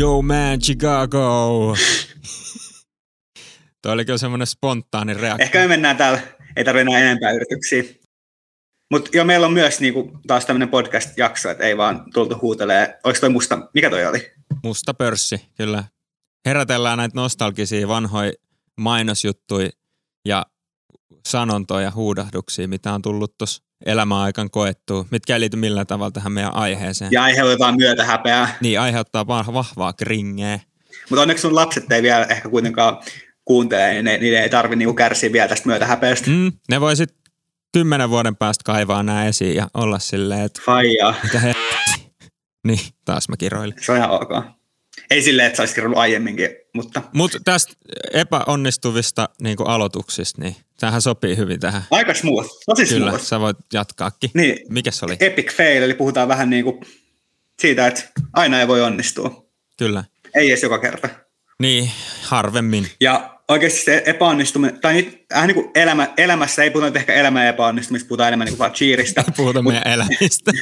Yo man, Chicago! Tuo oli kyllä semmoinen spontaani reaktio. Ehkä me mennään täällä, ei tarvitse enää enempää yrityksiä. Mutta jo meillä on myös niinku, taas tämmöinen podcast-jakso, että ei vaan tultu huutelee. Oliko toi musta, mikä toi oli? Musta pörssi, kyllä. Herätellään näitä nostalgisia vanhoja mainosjuttuja ja sanontoja ja huudahduksia, mitä on tullut tuossa elämäaikan koettua, mitkä ei liity millään tavalla tähän meidän aiheeseen. Ja aiheutetaan myötä häpeää. Niin, aiheuttaa vaan vahvaa kringeä. Mutta onneksi sun lapset ei vielä ehkä kuitenkaan kuuntele, niin ne, niiden ei tarvi niinku kärsiä vielä tästä myötä häpeästä. Mm, ne voi sitten kymmenen vuoden päästä kaivaa nämä esiin ja olla silleen, että Faija. mitä he... Niin, taas mä kiroilin. Se on ihan ok. Ei silleen, että sä olisit kirjoittanut aiemminkin, mutta Mutta tästä epäonnistuvista niin aloituksista, niin tämähän sopii hyvin tähän. aika smooth. Tosi Kyllä, smooth. sä voit jatkaakin. Niin, Mikä se oli? epic fail, eli puhutaan vähän niin kuin siitä, että aina ei voi onnistua. Kyllä. Ei edes joka kerta. Niin, harvemmin. Ja oikeasti se epäonnistuminen, tai nyt vähän niin kuin elämä, elämässä ei puhuta nyt ehkä elämän epäonnistumista, puhutaan enemmän niin kuin vaan cheeristä. Puhutaan meidän elämistä.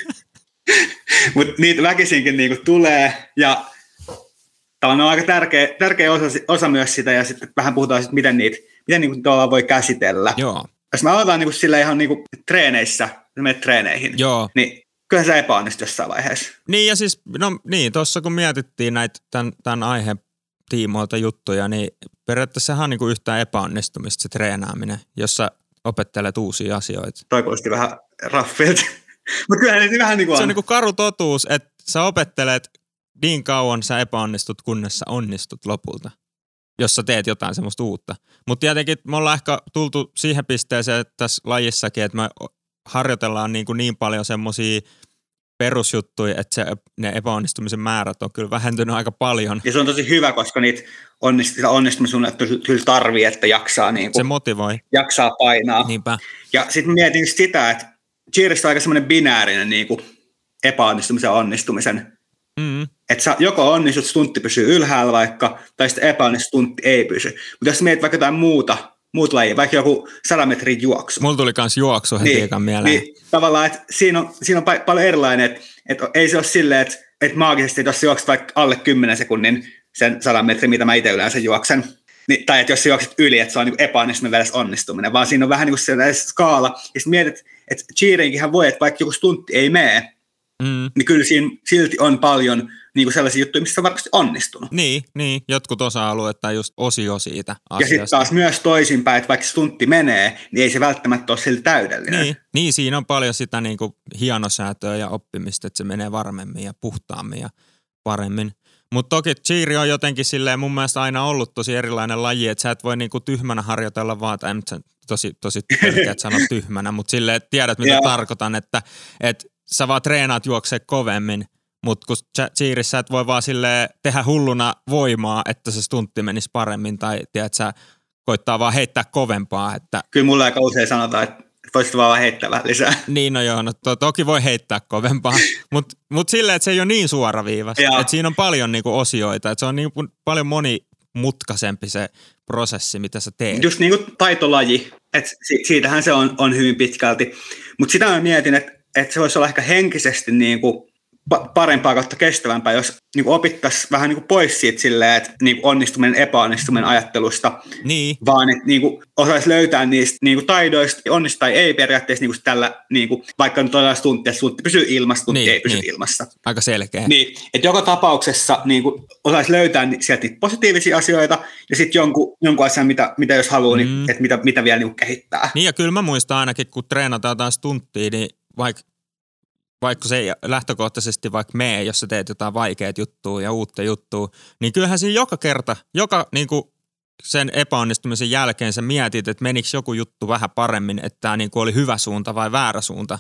Mutta niitä väkisinkin niin kuin tulee, ja tämä on aika tärkeä, tärkeä osa, osa myös sitä, ja sitten vähän puhutaan sitten, miten niitä miten niin kuin voi käsitellä. Joo, Jos me aloitetaan niin sillä ihan niin kuin treeneissä, menet treeneihin, joo. niin kyllä se epäonnistui jossain vaiheessa. Niin ja siis, no niin, tuossa kun mietittiin näitä tämän, tämän aiheen tiimoilta juttuja, niin periaatteessa sehän on niin kuin yhtään epäonnistumista se treenaaminen, jossa opettelet uusia asioita. Toi kuulosti vähän raffilta. Mutta kyllähän ne vähän niin kuin Se on. on niin kuin karu totuus, että sä opettelet niin kauan sä epäonnistut, kunnes sä onnistut lopulta, jos sä teet jotain semmoista uutta. Mutta tietenkin me ollaan ehkä tultu siihen pisteeseen että tässä lajissakin, että me harjoitellaan niin, kuin niin paljon semmoisia perusjuttuja, että se, ne epäonnistumisen määrät on kyllä vähentynyt aika paljon. Ja se on tosi hyvä, koska niitä onnist- sitä onnistumisuunnetta kyllä tarvii, että jaksaa, niin Se kuin, motivoi. jaksaa painaa. Niinpä. Ja sitten mietin sitä, että cheeristä on aika semmoinen binäärinen niin kuin epäonnistumisen ja onnistumisen. Mm. Että sä joko onnistut, stuntti pysyy ylhäällä vaikka, tai sitten epäonnistut, stuntti ei pysy. Mutta jos mietit vaikka jotain muuta, muut lajia, vaikka joku 100 metrin juoksu, Mulla tuli kans juoksu heti niin, mieleen. niin tavallaan, että siinä on, siinä on pa- paljon erilainen, että, että ei se ole silleen, että, että maagisesti, jos juokset vaikka alle 10 sekunnin sen 100 metrin, mitä mä itse yleensä juoksen, niin, tai että jos juokset yli, että se on niin epäonnistuminen versus onnistuminen, vaan siinä on vähän niin kuin skaala, ja sitten mietit, että cheeringinhän voi, että vaikka joku stuntti ei mene, Mm. niin kyllä siinä silti on paljon niin kuin sellaisia juttuja, missä on varmasti onnistunut. Niin, niin, jotkut osa-alueet tai just osio siitä Ja sitten asiasta. taas myös toisinpäin, että vaikka stuntti menee, niin ei se välttämättä ole silti täydellinen. Niin, niin, siinä on paljon sitä niin kuin hienosäätöä ja oppimista, että se menee varmemmin ja puhtaammin ja paremmin. Mutta toki cheeri on jotenkin silleen mun mielestä aina ollut tosi erilainen laji, että sä et voi niinku tyhmänä harjoitella vaan, tai nyt tosi, tosi törkeä, että sanoa tyhmänä, mutta silleen, että tiedät mitä Joo. tarkoitan, että, että sä vaan treenaat juoksee kovemmin, mutta kun cheerissä et voi vaan sille tehdä hulluna voimaa, että se stuntti menisi paremmin, tai tiedät sä koittaa vaan heittää kovempaa, että Kyllä mulla aika usein sanotaan, että voisit vaan heittää vähän lisää. niin no joo, no to, toki voi heittää kovempaa, mutta mut silleen, että se ei ole niin suoraviivasta. Että siinä on paljon niinku osioita, että se on niinku paljon monimutkaisempi se prosessi, mitä sä teet. Just niin kuin taitolaji, että si- siitähän se on, on hyvin pitkälti. Mutta sitä mä mietin, että, että se voisi olla ehkä henkisesti niin kuin parempaa kautta kestävämpää, jos niin kuin opittaisiin vähän niin kuin pois siitä silleen, että niin kuin onnistuminen epäonnistuminen ajattelusta, Niin, vaan että niin kuin osaisi löytää niistä niin kuin taidoista, onnistuu tai ei periaatteessa niin kuin tällä, niin kuin, vaikka nyt stuntti, että stuntti pysyy ilmassa, stuntti Niin, ei pysy niin. ilmassa. aika selkeä. Niin, että joka tapauksessa niin kuin, osaisi löytää sieltä niitä positiivisia asioita ja sitten jonkun, jonkun asian, mitä, mitä jos haluaa, mm. Mm. niin, että mitä, mitä vielä niin kuin kehittää. Niin ja kyllä mä muistan ainakin, kun treenataan jotain stunttia, niin vaikka vaikka se ei lähtökohtaisesti vaikka mee, jos sä teet jotain vaikeat juttua ja uutta juttua, niin kyllähän siinä joka kerta, joka niin kuin sen epäonnistumisen jälkeen sä mietit, että menikö joku juttu vähän paremmin, että tämä niin kuin oli hyvä suunta vai väärä suunta.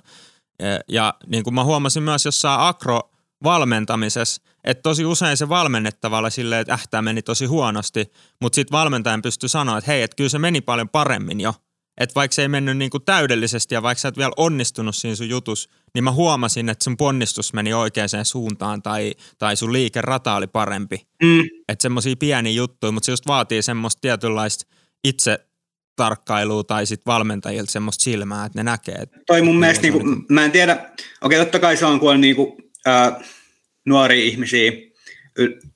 Ja- niin kuin mä huomasin myös jossain akro-valmentamisessa, että tosi usein se valmennettavalla silleen, että äh, meni tosi huonosti, mutta sitten valmentajan pystyi sanoa, että hei, että kyllä se meni paljon paremmin jo. Että vaikka se ei mennyt niin kuin täydellisesti ja vaikka sä et vielä onnistunut siinä sun jutus, niin mä huomasin, että sun ponnistus meni oikeaan suuntaan tai, tai sun liikerata oli parempi. Mm. Että semmoisia pieniä juttuja, mutta se just vaatii semmoista tietynlaista itse tarkkailua tai sit valmentajilta semmoista silmää, että ne näkee. Että Toi mun mielestä, niin kuin, mä en tiedä, okei totta kai se on, kun on niin kuin, ää, nuoria ihmisiä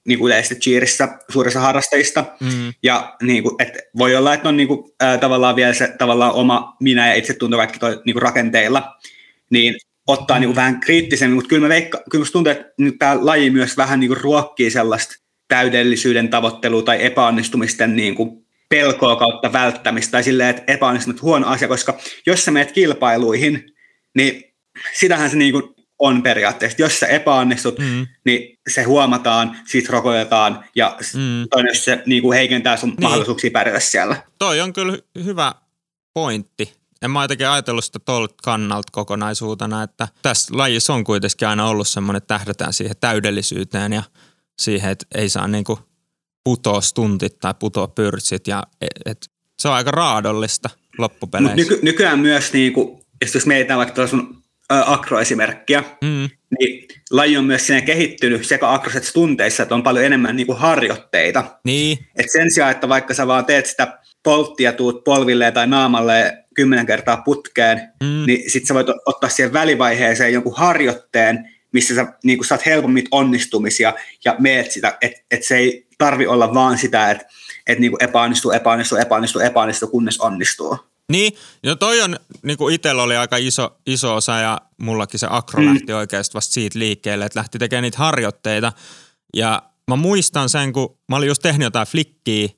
niin kuin yleisesti cheerissä suurissa harrastajista. Mm. Ja niin kuin, että voi olla, että on niin kuin, ää, tavallaan vielä se tavallaan oma minä ja itsetunto kaikki toi, niin kuin rakenteilla. Niin ottaa mm. niin kuin vähän kriittisemmin, mutta kyllä, mä veikka, kyllä musta tuntuu, että tämä laji myös vähän niin kuin ruokkii sellaista täydellisyyden tavoittelua tai epäonnistumisten niin kuin pelkoa kautta välttämistä tai silleen, että epäonnistumista huono asia, koska jos sä menet kilpailuihin, niin sitähän se niin kuin on periaatteessa. Jos sä epäonnistut, mm. niin se huomataan, siitä rokotetaan ja mm. toinen se niin kuin heikentää sun niin. mahdollisuuksia pärjätä siellä. Toi on kyllä hyvä pointti. En mä jotenkin ajatellut sitä tuolta kannalta kokonaisuutena, että tässä lajissa on kuitenkin aina ollut semmoinen, että tähdätään siihen täydellisyyteen ja siihen, että ei saa niinku putoa stuntit tai putoa pyrtsit ja et, et, se on aika raadollista loppupeleissä. Mut nyky- nykyään myös, niinku, jos mietitään vaikka sun akroesimerkkiä, mm. niin laji on myös siinä kehittynyt sekä akroset tunteissa, että on paljon enemmän niin kuin harjoitteita. Niin. Et sen sijaan, että vaikka sä vaan teet sitä polttia, tuut polville tai naamalle kymmenen kertaa putkeen, mm. niin sit sä voit ottaa siihen välivaiheeseen jonkun harjoitteen, missä sä niin kuin saat helpommin onnistumisia ja meet sitä, että et se ei tarvi olla vaan sitä, että et niin epäonnistuu, epäonnistuu, epäonnistuu, epäonnistuu, kunnes onnistuu. Niin, no toi on, niin kuin itsellä oli aika iso, iso osa ja mullakin se akro mm. lähti oikeasti vasta siitä liikkeelle, että lähti tekemään niitä harjoitteita. Ja mä muistan sen, kun mä olin just tehnyt jotain flikkiä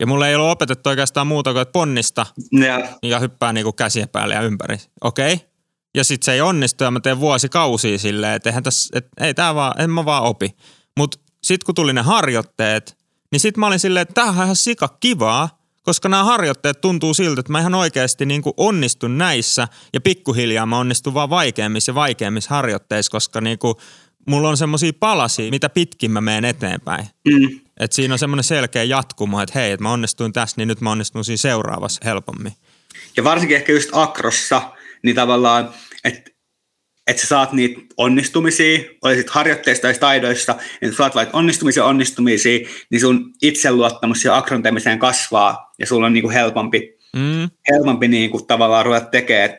ja mulle ei ollut opetettu oikeastaan muuta kuin, että ponnista ja, ja hyppää niin kuin käsiä päälle ja ympäri. Okei. Okay. Ja sitten se ei onnistu ja mä teen vuosikausia silleen, että eihän tässä, että ei tää vaan, en mä vaan opi. Mutta sitten kun tuli ne harjoitteet, niin sitten mä olin silleen, että tämähän on ihan sika kivaa, koska nämä harjoitteet tuntuu siltä, että mä ihan oikeasti niin kuin onnistun näissä ja pikkuhiljaa mä onnistun vaan vaikeimmissa ja vaikeimmissa harjoitteissa, koska niin kuin mulla on semmoisia palasia, mitä pitkin mä menen eteenpäin. Mm. Et siinä on semmoinen selkeä jatkuma, että hei, että mä onnistuin tässä, niin nyt mä onnistun siinä seuraavassa helpommin. Ja varsinkin ehkä just akrossa, niin tavallaan, että että sä saat niitä onnistumisia, oli sitten harjoitteista tai taidoista, niin saat vaikka onnistumisia onnistumisia, niin sun itseluottamus ja akrontemiseen kasvaa ja sulla on niinku helpompi, mm. helpompi niinku tavallaan ruveta tekemään.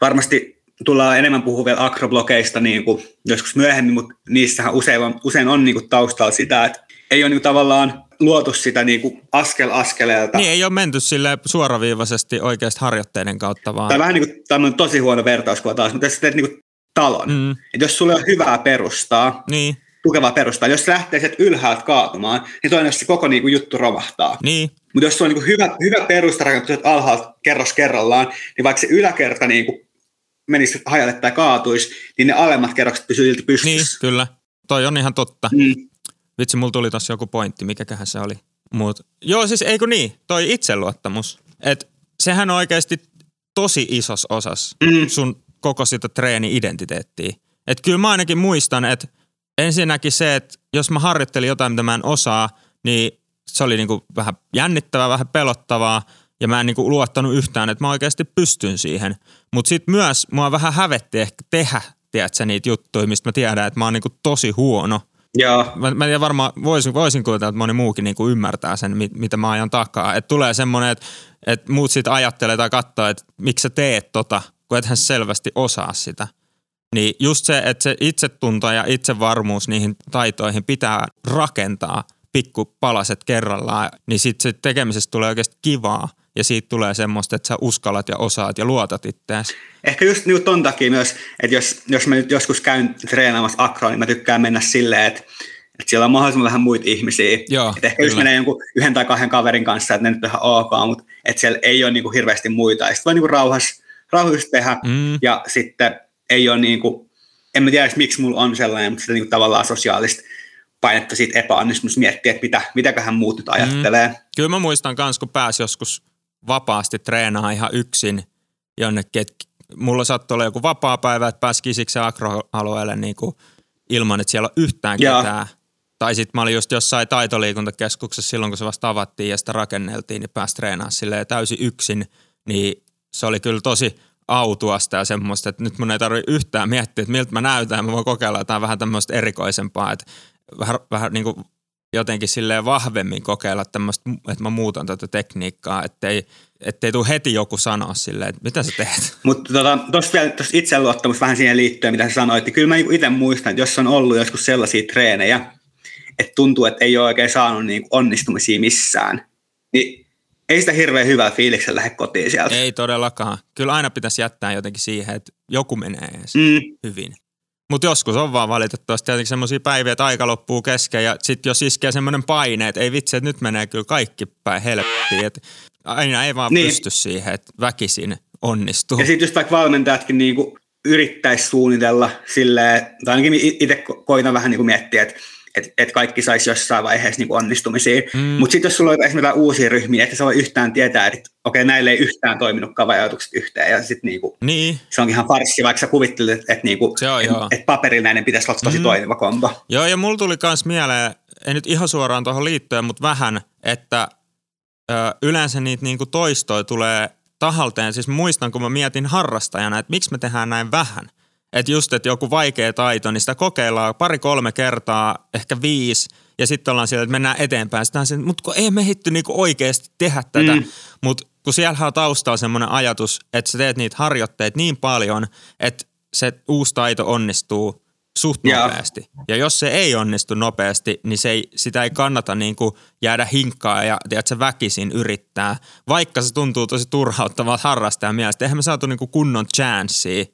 Varmasti tullaan enemmän puhua vielä akroblokeista niinku joskus myöhemmin, mutta niissähän usein on, usein on niinku taustalla sitä, että ei ole niinku tavallaan luotu sitä niinku askel askeleelta. Niin, ei ole menty sille suoraviivaisesti oikeasti harjoitteiden kautta vaan. Tai vähän niin kuin tosi huono vertauskuva taas, mutta jos teet niinku talon, mm. että jos sulla on hyvää perustaa, niin. tukevaa perustaa, jos lähtee sieltä ylhäältä kaatumaan, niin toinen se koko niinku juttu romahtaa. Niin. Mutta jos sulla on niinku hyvä, hyvä perusta rakentunut alhaalta kerros kerrallaan, niin vaikka se yläkerta niinku menisi hajalle tai kaatuisi, niin ne alemmat kerrokset pysyvät silti pystyssä. Niin, kyllä. Toi on ihan totta. Mm. Vitsi, mulla tuli tossa joku pointti, mikäköhän se oli. Mut, joo, siis eikö niin, toi itseluottamus. Et sehän on oikeasti tosi isos osas mm. sun koko sitä treeni-identiteettiä. Et kyllä mä ainakin muistan, että ensinnäkin se, että jos mä harjoittelin jotain, mitä mä en osaa, niin se oli niinku vähän jännittävää, vähän pelottavaa ja mä en niinku luottanut yhtään, että mä oikeasti pystyn siihen. Mutta sitten myös mua vähän hävetti ehkä tehdä, tiedätkö, niitä juttuja, mistä mä tiedän, että mä oon niinku tosi huono – Joo. Mä, mä tiedän varmaan, voisin, voisin kuvitella, että moni muukin niin kuin ymmärtää sen, mit, mitä mä ajan takaa. Että tulee semmoinen, että, että muut sitten ajattelee tai katsoo, että miksi sä teet tota, kun ethän selvästi osaa sitä. Niin just se, että se itsetunto ja itsevarmuus niihin taitoihin pitää rakentaa pikku palaset kerrallaan, niin sitten se tekemisestä tulee oikeasti kivaa – ja siitä tulee semmoista, että sä uskallat ja osaat ja luotat itseäsi. Ehkä just niin ton takia myös, että jos, jos mä nyt joskus käyn treenaamassa akroa, niin mä tykkään mennä silleen, että, että siellä on mahdollisimman vähän muita ihmisiä. Joo, että ehkä kyllä. jos menee jonkun yhden tai kahden kaverin kanssa, että ne nyt on ihan ok, mutta että siellä ei ole niin kuin hirveästi muita. Ja sitten voi niin kuin rauhassa, rauhassa tehdä mm. ja sitten ei ole niin kuin, en mä tiedä miksi mulla on sellainen, mutta sitä niin kuin tavallaan sosiaalista painetta siitä epäonnistumista miettiä, että mitä, mitäköhän muut nyt ajattelee. Mm. Kyllä mä muistan myös, kun pääsi joskus vapaasti treenaa ihan yksin jonnekin. Et mulla saattoi olla joku vapaa päivä, että pääsi kisiksen akroalueelle niin kuin ilman, että siellä on yhtään Jaa. ketään. Tai sitten mä olin just jossain taitoliikuntakeskuksessa silloin, kun se vasta avattiin ja sitä rakenneltiin, niin pääsi treenaamaan silleen täysin yksin. Niin se oli kyllä tosi autuasta ja semmoista, että nyt mun ei tarvitse yhtään miettiä, että miltä mä näytän. Mä voin kokeilla jotain vähän tämmöistä erikoisempaa, että vähän, vähän niin kuin jotenkin silleen vahvemmin kokeilla tämmöistä, että mä muutan tätä tekniikkaa, ettei, ettei tule heti joku sanoa silleen, että mitä sä teet. Mutta tuossa tota, vielä tuossa itseluottamus vähän siihen liittyen, mitä sä sanoit, niin kyllä mä niinku itse muistan, että jos on ollut joskus sellaisia treenejä, että tuntuu, että ei ole oikein saanut niin onnistumisia missään. Niin ei sitä hirveän hyvää fiiliksen lähde kotiin sieltä. Ei todellakaan. Kyllä aina pitäisi jättää jotenkin siihen, että joku menee mm. hyvin. Mutta joskus on vaan valitettavasti tietenkin semmoisia päiviä, että aika loppuu kesken ja sitten jos iskee semmoinen paine, että ei vitsi, että nyt menee kyllä kaikki päin. Että aina ei vaan niin. pysty siihen, että väkisin onnistuu. Ja sitten just vaikka valmentajatkin niinku yrittäisi suunnitella silleen, tai ainakin itse koitan vähän niinku miettiä, että että et kaikki saisi jossain vaiheessa niin onnistumisia. Mm. Mutta sitten jos sulla on esimerkiksi uusia ryhmiä, että sä voi yhtään tietää, että okei, näille ei yhtään toiminutkaan vajautukset yhteen. Ja sitten niinku, niin. se onkin ihan farssi, vaikka sä kuvittelet, että et, niinku, et, et paperilla näiden pitäisi olla tosi mm. toimiva kombo. Joo, ja mulla tuli myös mieleen, ei nyt ihan suoraan tuohon liittyen, mutta vähän, että ö, yleensä niitä niinku toistoja tulee tahalteen. Siis muistan, kun mä mietin harrastajana, että miksi me tehdään näin vähän. Että just, että joku vaikea taito, niin sitä kokeillaan pari-kolme kertaa, ehkä viisi, ja sitten ollaan siellä, että mennään eteenpäin. Sitten on mutta kun ei me hitty niinku oikeasti tehdä tätä, mm. mutta kun siellä on taustalla semmoinen ajatus, että sä teet niitä harjoitteita niin paljon, että se uusi taito onnistuu suht nopeasti. Ja. ja jos se ei onnistu nopeasti, niin se ei, sitä ei kannata niin kuin jäädä hinkkaa ja tiedät, se väkisin yrittää. Vaikka se tuntuu tosi turhauttavalta harrastajan mielestä. Eihän me saatu niin kuin kunnon chanssiä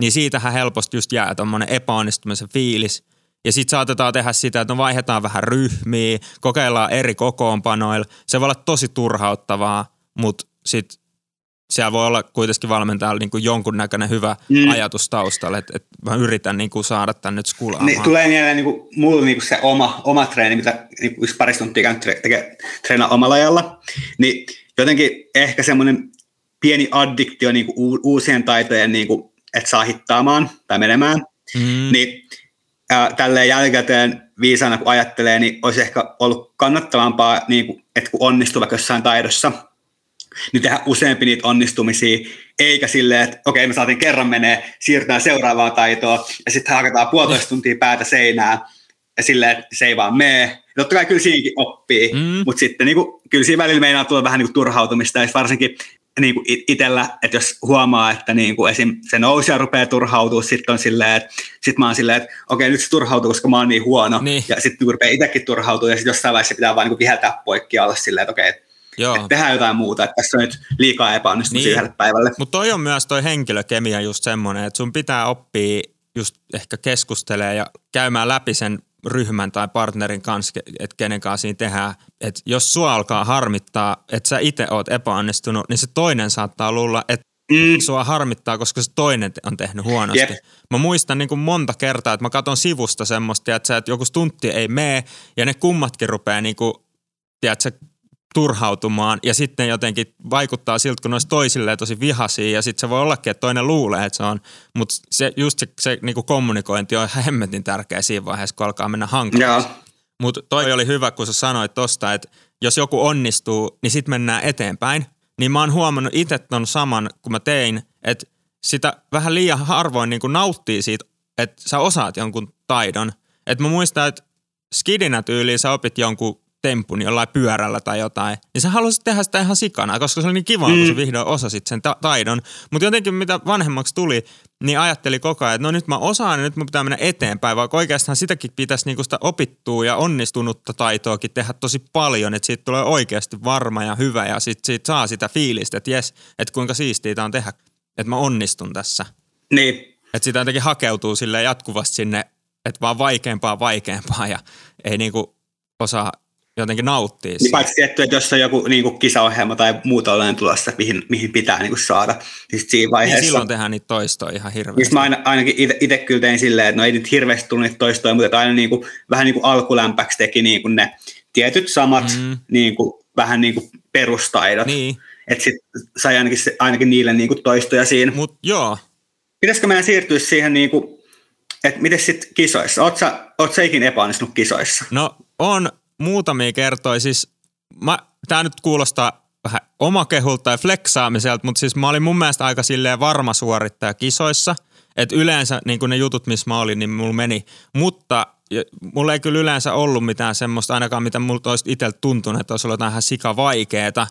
niin siitähän helposti just jää tuommoinen epäonnistumisen fiilis. Ja sitten saatetaan tehdä sitä, että no vaihdetaan vähän ryhmiä, kokeillaan eri kokoonpanoilla. Se voi olla tosi turhauttavaa, mutta sitten siellä voi olla kuitenkin valmentajalla niin kuin jonkunnäköinen hyvä mm. ajatus taustalla, että, että mä yritän niin kuin saada tämän nyt skulaamaan. Niin, tulee mieleen niin kuin, mulla niin kuin se oma, oma treeni, mitä niin kuin pari tuntia käynyt tekee treenaa omalla ajalla, niin jotenkin ehkä semmoinen pieni addiktio niin kuin uusien taitojen niin kuin että saa hittaamaan tai menemään, mm. niin ää, tälleen jälkikäteen viisaana kun ajattelee, niin olisi ehkä ollut kannattavampaa, niin kuin, että kun onnistuu vaikka jossain taidossa, niin tehdä useampi niitä onnistumisia, eikä silleen, että okei, me saatiin kerran menee, siirrytään seuraavaan taitoon, ja sitten hakataan puolitoista tuntia päätä seinää, ja silleen, että se ei vaan mene. Totta kai kyllä siinäkin oppii, mm. mutta sitten niin kuin, kyllä siinä välillä meinaa tulla vähän niin kuin turhautumista, ja varsinkin niin kuin itsellä, että jos huomaa, että niin kuin esim. se nousija rupeaa turhautua, sitten on silleen, että sit mä oon silleen, että okei, nyt se turhautuu, koska mä oon niin huono, niin. ja sitten niin rupeaa itsekin turhautua, ja sitten jossain vaiheessa pitää vaan niin viheltää poikki alla silleen, että okei, Joo. että tehdään jotain muuta, että tässä on nyt liikaa epäonnistumisia niin. yhdelle päivälle. Mutta toi on myös toi henkilökemia just semmoinen, että sun pitää oppia just ehkä keskustelee ja käymään läpi sen ryhmän tai partnerin kanssa, että kenen kanssa siinä tehdään. Että jos sua alkaa harmittaa, että sä itse oot epäonnistunut, niin se toinen saattaa luulla, että mm. sua harmittaa, koska se toinen on tehnyt huonosti. Yep. Mä muistan niin kuin monta kertaa, että mä katson sivusta semmoista, että, että joku stuntti ei mene ja ne kummatkin rupeaa niin kuin, tiedätkö, turhautumaan ja sitten jotenkin vaikuttaa siltä, kun ne olisi toisilleen tosi vihaisia ja sitten se voi ollakin, että toinen luulee, että se on, mutta se, just se, se niin kuin kommunikointi on ihan hemmetin tärkeä siinä vaiheessa, kun alkaa mennä hankalaksi. Mutta toi oli hyvä, kun sä sanoit tosta, että jos joku onnistuu, niin sitten mennään eteenpäin. Niin mä oon huomannut itse ton saman, kun mä tein, että sitä vähän liian harvoin niin nauttii siitä, että sä osaat jonkun taidon. Että mä muistan, että skidinä tyyliin sä opit jonkun tempun jollain pyörällä tai jotain, niin sä haluaisit tehdä sitä ihan sikana, koska se oli niin kiva, mm. kun sä vihdoin osasit sen ta- taidon. Mutta jotenkin mitä vanhemmaksi tuli, niin ajatteli koko ajan, että no nyt mä osaan ja nyt mun pitää mennä eteenpäin, vaikka oikeastaan sitäkin pitäisi niinku sitä opittua ja onnistunutta taitoakin tehdä tosi paljon, että siitä tulee oikeasti varma ja hyvä ja sit siitä saa sitä fiilistä, että jes, että kuinka siistiä on tehdä, että mä onnistun tässä. Niin. Että sitä jotenkin hakeutuu sille jatkuvasti sinne, että vaan vaikeampaa vaikeampaa ja ei niinku osaa jotenkin nauttii niin paitsi tietty, että jos on joku niin kuin kisaohjelma tai muuta tällainen tulossa, mihin, mihin pitää niin kuin saada, niin siinä vaiheessa... Niin silloin tehdään niitä toistoja ihan hirveästi. Niin mä aina, ainakin itse kyllä tein silleen, että no ei nyt hirveästi tullut niitä toistoja, mutta aina niin kuin, vähän niin kuin alkulämpäksi teki niin kuin ne tietyt samat mm. niin kuin, vähän niin kuin perustaidot. Niin. Että sit sai ainakin, ainakin niille niin kuin toistoja siinä. Mut joo. Pitäisikö meidän siirtyä siihen, niin kuin, että miten sitten kisoissa? Oletko sä, oot sä ikinä epäonnistunut kisoissa? No on muutamia kertoja. Siis mä, tää nyt kuulostaa vähän omakehulta ja fleksaamiselta, mutta siis mä olin mun mielestä aika silleen varma suorittaja kisoissa. Että yleensä niin ne jutut, missä mä olin, niin mulla meni. Mutta mulla ei kyllä yleensä ollut mitään semmoista, ainakaan mitä mulla olisi itsellä tuntunut, että olisi ollut jotain ihan sika vaikeeta.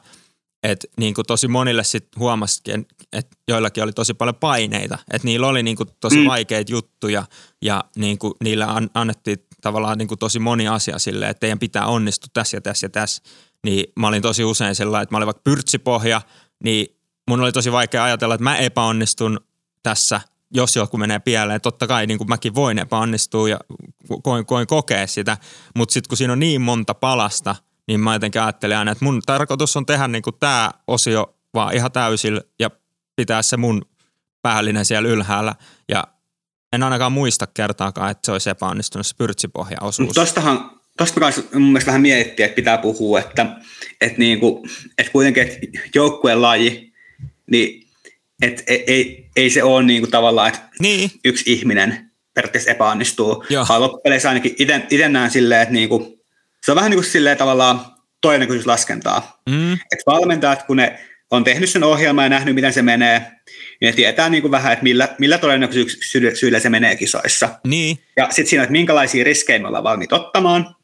Että niin kuin tosi monille sitten huomasikin, että joillakin oli tosi paljon paineita. Että niillä oli niin kuin tosi mm. vaikeita juttuja ja niin kuin niillä annettiin tavallaan niin kuin tosi moni asia silleen, että teidän pitää onnistua tässä ja tässä ja tässä. Niin mä olin tosi usein sellainen, että mä olin vaikka pyrtsipohja, niin mun oli tosi vaikea ajatella, että mä epäonnistun tässä, jos joku menee pieleen. Totta kai niin kuin mäkin voin epäonnistua ja koin, koin kokea sitä, mutta sitten kun siinä on niin monta palasta, niin mä jotenkin ajattelin aina, että mun tarkoitus on tehdä niin kuin tämä osio vaan ihan täysillä ja pitää se mun päällinen siellä ylhäällä. Ja en ainakaan muista kertaakaan, että se olisi epäonnistunut se pyrtsipohjaosuus. Tostahan, tosta kanssa mun mielestä vähän miettiä, että pitää puhua, että, että, niinku, että kuitenkin että joukkueen laji, niin että ei, ei, ei se ole niinku tavallaan, että niin. yksi ihminen periaatteessa epäonnistuu, Joo. vaan loppupeleissä ainakin itse näen silleen, että niinku, se on vähän niin kuin silleen tavallaan todennäköisyyslaskentaa. Mm. Että valmentajat, kun ne on tehnyt sen ohjelman ja nähnyt, miten se menee, niin ne tietää niin kuin vähän, että millä, millä todennäköisyydellä se menee kisoissa. Niin. Ja sitten siinä, että minkälaisia riskejä me ollaan valmiit ottamaan.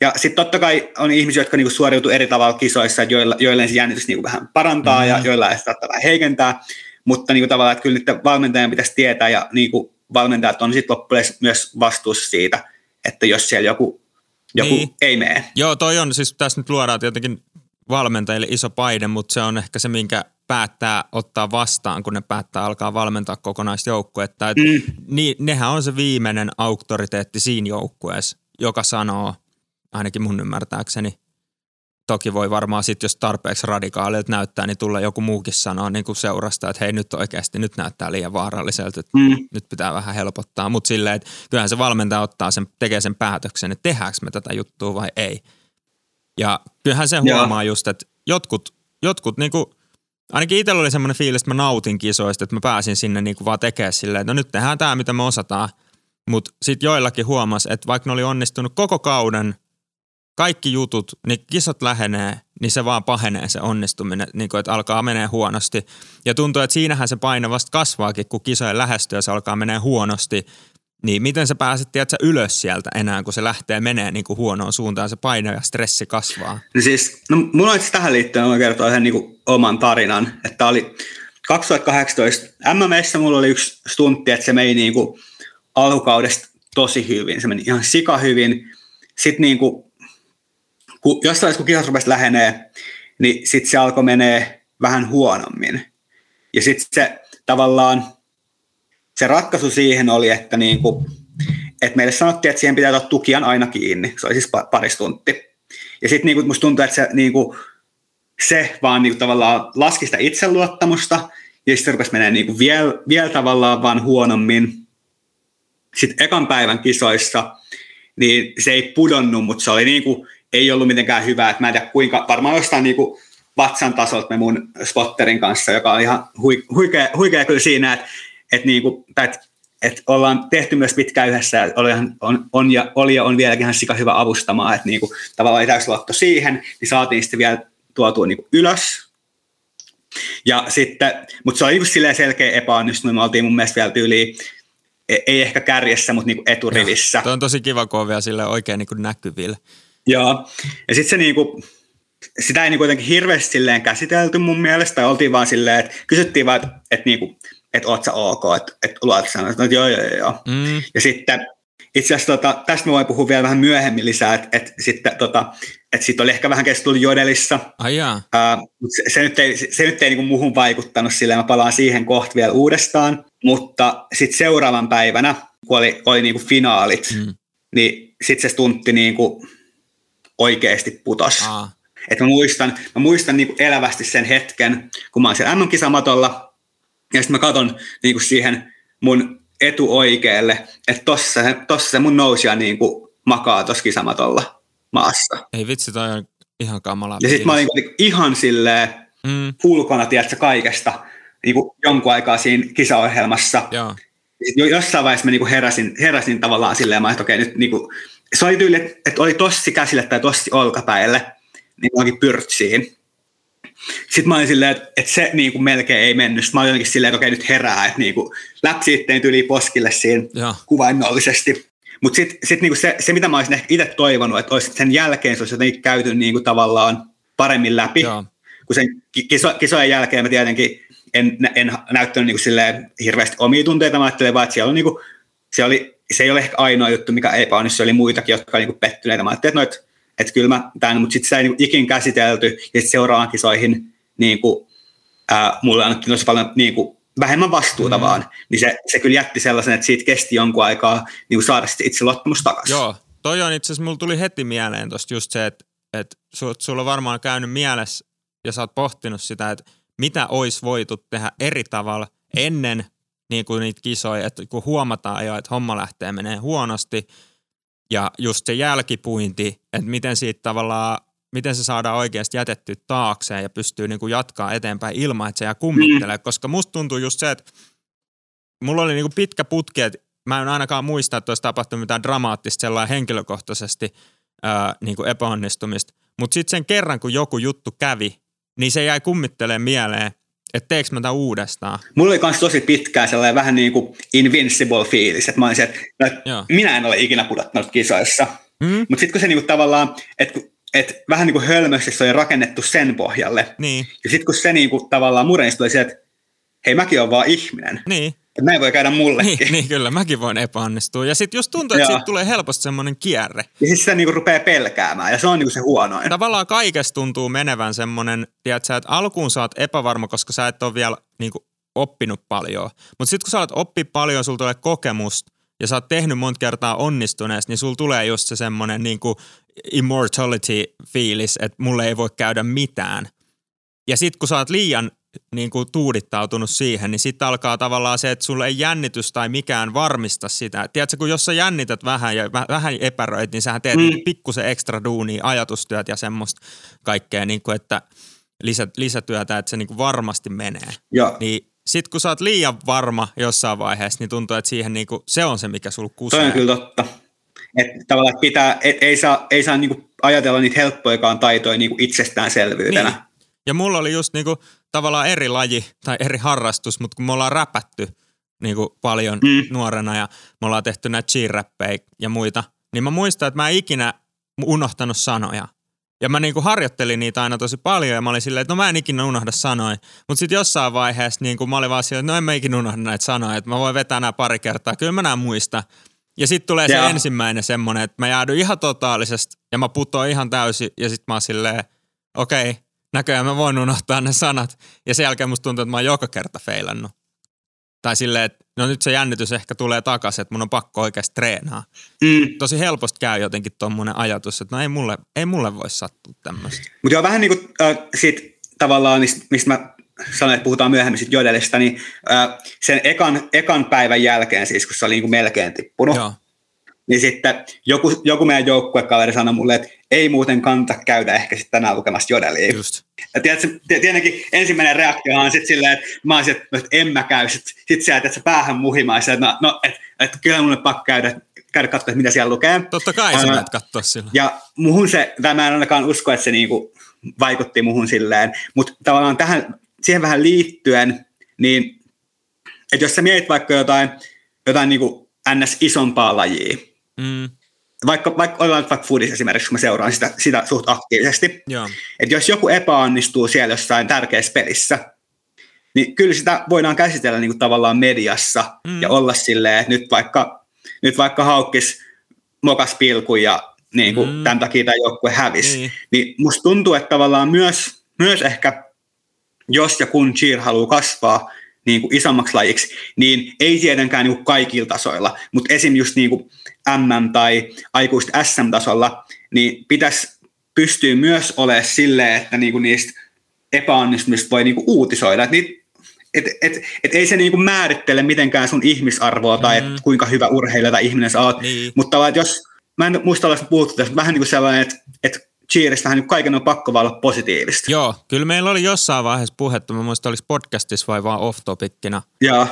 Ja sitten totta kai on ihmisiä, jotka niinku suoriutuu eri tavalla kisoissa, joilla, joille se jännitys niinku vähän parantaa mm. ja joilla se saattaa vähän heikentää. Mutta niinku tavallaan, että kyllä nyt valmentajan pitäisi tietää ja niinku valmentajat on sitten loppujen myös vastuussa siitä, että jos siellä joku, joku niin. ei mene. Joo, toi on, siis tässä nyt luodaan jotenkin valmentajille iso paine, mutta se on ehkä se, minkä päättää ottaa vastaan, kun ne päättää alkaa valmentaa kokonaisjoukkuetta. Mm. Niin, nehän on se viimeinen auktoriteetti siinä joukkueessa, joka sanoo, ainakin mun ymmärtääkseni, toki voi varmaan sitten, jos tarpeeksi radikaalilta näyttää, niin tulla joku muukin sanoa niin kuin seurasta, että hei nyt oikeasti nyt näyttää liian vaaralliselta, että mm. nyt pitää vähän helpottaa. Mutta silleen, että kyllähän se valmentaja ottaa sen, tekee sen päätöksen, että tehdäänkö me tätä juttua vai ei. Ja kyllähän se huomaa ja. just, että jotkut, jotkut niin kuin, ainakin itsellä oli semmoinen fiilis, että mä nautin kisoista, että mä pääsin sinne niin kuin vaan tekemään silleen, että no nyt tehdään tämä, mitä me osataan. Mutta sitten joillakin huomas, että vaikka ne oli onnistunut koko kauden, kaikki jutut, niin kisat lähenee, niin se vaan pahenee se onnistuminen, niin kuin, että alkaa menee huonosti. Ja tuntuu, että siinähän se paine vasta kasvaakin, kun kisojen se alkaa menee huonosti, niin miten sä pääset tiedätkö, ylös sieltä enää, kun se lähtee menee niin kuin huonoon suuntaan, se paine ja stressi kasvaa? No siis, no mulla on tähän liittyen, mä kertoa ihan niin kuin oman tarinan, että oli 2018 MMS mulla oli yksi stuntti, että se meni niin kuin alkukaudesta tosi hyvin, se meni ihan sika hyvin. Sitten niin kuin, kun jossain kun kisat rupesi lähenee, niin sitten se alkoi menee vähän huonommin. Ja sitten se tavallaan se ratkaisu siihen oli, että, niin kuin, että meille sanottiin, että siihen pitää ottaa tukian aina kiinni. Se oli siis paristuntti. Ja sitten niin musta tuntuu, että se, niin kuin, se vaan niin kuin, tavallaan laski sitä itseluottamusta, ja sitten rupesi menee niin vielä, vielä tavallaan vaan huonommin. Sitten ekan päivän kisoissa, niin se ei pudonnut, mutta se oli niin kuin, ei ollut mitenkään hyvä. Että mä en tiedä kuinka, varmaan jostain niin kuin vatsan tasolta me mun spotterin kanssa, joka on ihan huikea, huikea kyllä siinä, että että niinku, että et ollaan tehty myös pitkään yhdessä, ja oli, on, on, ja, oli ja on vieläkin ihan sika hyvä avustamaan, että niinku, tavallaan ei luotto siihen, niin saatiin sitten vielä tuotua niinku ylös. Ja sitten, mutta se oli just silleen selkeä epäonnistuminen, me oltiin mun mielestä vielä tyyliin, ei ehkä kärjessä, mutta niinku eturivissä. Tuo on tosi kiva, kun on vielä sille oikein niinku näkyvillä. Joo, ja sitten se niinku, sitä ei niinku jotenkin hirveästi silleen käsitelty mun mielestä, oltiin vaan silleen, että kysyttiin vaan, että, että niinku, että oot sä ok, että, että luotatko sä, että joo, joo, joo. Mm. Ja sitten itse asiassa tota, tästä mä voin puhua vielä vähän myöhemmin lisää, että, että sitten tota, että sit oli ehkä vähän keskusteltu Jodelissa. Ai jaa. Uh, se, se, nyt ei, se, se nyt ei niin muuhun vaikuttanut sillä mä palaan siihen kohta vielä uudestaan, mutta sitten seuraavan päivänä, kun oli, oli niin kuin finaalit, mm. niin sitten se stuntti niin kuin oikeasti putos. Ah. Et mä muistan, mä muistan niin kuin elävästi sen hetken, kun mä oon siellä MM-kisamatolla, ja sitten mä katon niin kuin siihen mun etuoikealle, että tossa, tossa se mun nousija niin kuin makaa tuossa kisamatolla maassa. Ei vitsi, toi on ihan kamala. Ja sitten mä olin niin ihan silleen mm. ulkona, tiedätkö, kaikesta niin kuin jonkun aikaa siinä kisaohjelmassa. Joo. Jossain vaiheessa mä niin kuin heräsin, heräsin tavallaan silleen, että okei, nyt niin kuin, se oli tyyli, että oli tossi käsille tai tossi olkapäille, niin onkin pyrtsiin. Sitten mä olin silleen, että, että se niin kuin melkein ei mennyt. Sitten mä olin jotenkin silleen, että okei nyt herää, että niin kuin läpsi itteen tyli poskille siinä ja. kuvainnollisesti. Mutta sitten sit niinku se, se, mitä mä olisin ehkä itse toivonut, että olisi sen jälkeen se olisi jotenkin käyty niinku tavallaan paremmin läpi. Ja. Kun sen kiso, kisojen jälkeen mä tietenkin en, en näyttänyt niinku silleen hirveästi omia tunteita, mä ajattelin vaan, että siellä on niinku se, oli, se ei ole ehkä ainoa juttu, mikä epäonnistui, oli muitakin, jotka oli niin pettyneitä. Mä ajattelin, että, noit, että kyllä mä tämän, mutta sitten se ei niin ikin käsitelty, ja sitten seuraavaan kisoihin niin kuin, ää, mulle annettiin tosi paljon niin kuin, vähemmän vastuuta mm. vaan, niin se, se kyllä jätti sellaisen, että siitä kesti jonkun aikaa niin saada sitten itse luottamus takaisin. Joo, toi on itse asiassa, mulla tuli heti mieleen tosta just se, että, että sulla on varmaan käynyt mielessä ja sä oot pohtinut sitä, että mitä olisi voitu tehdä eri tavalla ennen niin kuin niitä kisoja, että kun huomataan jo, että homma lähtee menee huonosti ja just se jälkipuinti, että miten siitä tavallaan miten se saadaan oikeasti jätetty taakseen ja pystyy niin kuin jatkaa eteenpäin ilman, että se jää kummittelee. Mm. Koska musta tuntuu just se, että mulla oli niin kuin pitkä putki, että mä en ainakaan muista, että olisi tapahtunut mitään dramaattista sellainen henkilökohtaisesti ää, niin kuin epäonnistumista. Mutta sitten sen kerran, kun joku juttu kävi, niin se jäi kummittelemaan mieleen, että teekö mä tämän uudestaan. Mulla oli myös tosi pitkään sellainen vähän niin kuin invincible fiilis, että mä olisin, että minä en ole ikinä pudottanut kisoissa. Mm. Mutta sitten kun se niin kuin tavallaan, että et vähän niin kuin hölmösti se oli rakennettu sen pohjalle. Niin. Ja sitten kun se niin kuin tavallaan murenistui, se, että hei mäkin olen vaan ihminen. Niin. Että näin voi käydä mullekin. Niin, niin kyllä, mäkin voin epäonnistua. Ja sitten just tuntuu, että siitä tulee helposti semmoinen kierre. Ja sitten sitä niinku rupeaa pelkäämään, ja se on niinku se huonoin. Tavallaan kaikesta tuntuu menevän semmoinen, tiedätkö, että alkuun sä oot epävarma, koska sä et ole vielä niinku oppinut paljon. Mutta sitten kun sä oot oppi paljon, sulla tulee kokemusta, ja sä oot tehnyt monta kertaa onnistuneesti, niin sulla tulee just se semmoinen niinku immortality-fiilis, että mulle ei voi käydä mitään. Ja sitten kun sä oot liian niin kuin tuudittautunut siihen, niin sitten alkaa tavallaan se, että sulle ei jännitys tai mikään varmista sitä. Tiedätkö, kun jos sä jännität vähän ja vähän epäröit, niin sähän teet mm. Niin pikkusen ekstra duunia, ajatustyöt ja semmoista kaikkea, niin kuin, että lisä, lisätyötä, että se niin kuin varmasti menee. Ja. Niin sitten kun sä oot liian varma jossain vaiheessa, niin tuntuu, että siihen niin kuin, se on se, mikä sulla kusee. Toi on kyllä totta. Että tavallaan pitää, et ei saa, ei saa niin kuin ajatella niitä helppoikaan taitoja niin itsestäänselvyytenä. Niin. Ja mulla oli just niinku tavallaan eri laji tai eri harrastus, mutta kun me ollaan räpätty niinku paljon mm. nuorena ja me ollaan tehty näitä cheer ja muita, niin mä muistan, että mä en ikinä unohtanut sanoja. Ja mä niinku harjoittelin niitä aina tosi paljon ja mä olin silleen, että no mä en ikinä unohda sanoja. Mutta sitten jossain vaiheessa niinku mä olin vaan silleen, että no en mä ikinä unohda näitä sanoja, että mä voin vetää nämä pari kertaa. Kyllä mä näen muista. Ja sitten tulee yeah. se ensimmäinen semmoinen, että mä jäädyn ihan totaalisesti ja mä putoan ihan täysin ja sitten mä oon silleen, okei, okay, näköjään mä voin unohtaa ne sanat. Ja sen jälkeen musta tuntuu, että mä oon joka kerta feilannut. Tai silleen, että no nyt se jännitys ehkä tulee takaisin, että mun on pakko oikeasti treenaa. Mm. Tosi helposti käy jotenkin tuommoinen ajatus, että no ei mulle, ei mulle voi sattua tämmöistä. Mutta joo, vähän niin kuin äh, siitä tavallaan, mistä mä sanoin, että puhutaan myöhemmin sitten Jodelista, niin äh, sen ekan, ekan päivän jälkeen siis, kun se oli niin kuin melkein tippunut, joo niin sitten joku, joku meidän joukkuekaveri sanoi mulle, että ei muuten kanta käydä ehkä sitten tänään lukemassa jodelia. Just. Ja tiedätkö, tietenkin ensimmäinen reaktio on sitten silleen, että mä olisin, että, en mä käy. Sitten sit sä että sä päähän muhimaan, että no, no että, että kyllä mulle pakko käydä, käydä katsoa, että mitä siellä lukee. Totta kai sä uh, katsoa silloin. Ja muhun se, tai mä en ainakaan usko, että se niinku vaikutti muhun silleen, mutta tavallaan tähän, siihen vähän liittyen, niin että jos sä mietit vaikka jotain, jotain niinku ns. isompaa lajia, Mm. Vaikka, vaikka ollaan vaikka foodissa esimerkiksi, kun mä seuraan sitä, sitä suht aktiivisesti. Että jos joku epäonnistuu siellä jossain tärkeässä pelissä, niin kyllä sitä voidaan käsitellä niin kuin tavallaan mediassa mm. ja olla silleen, että nyt vaikka, nyt vaikka haukkis mokas pilku ja niin kuin mm. tämän takia tämä joukkue hävisi. Niin. niin musta tuntuu, että tavallaan myös, myös ehkä jos ja kun cheer haluaa kasvaa, niin kuin isommaksi lajiksi, niin ei tietenkään niin kuin kaikilla tasoilla, mutta esim. just niin kuin MM- tai aikuista SM-tasolla, niin pitäisi pystyä myös olemaan silleen, että niin kuin niistä epäonnistumista voi niin kuin uutisoida. Että niitä et, et, et ei se niinku määrittele mitenkään sun ihmisarvoa tai mm. et kuinka hyvä urheilija tai ihminen sä oot. Niin. Mutta jos, mä en muista olla puhuttu tästä, vähän niin kuin sellainen, että, että cheeristä vähän niin kaiken on pakko vaan olla positiivista. Joo, kyllä meillä oli jossain vaiheessa puhetta, mä muistan, oliko podcastissa vai vaan off-topikkina. Joo.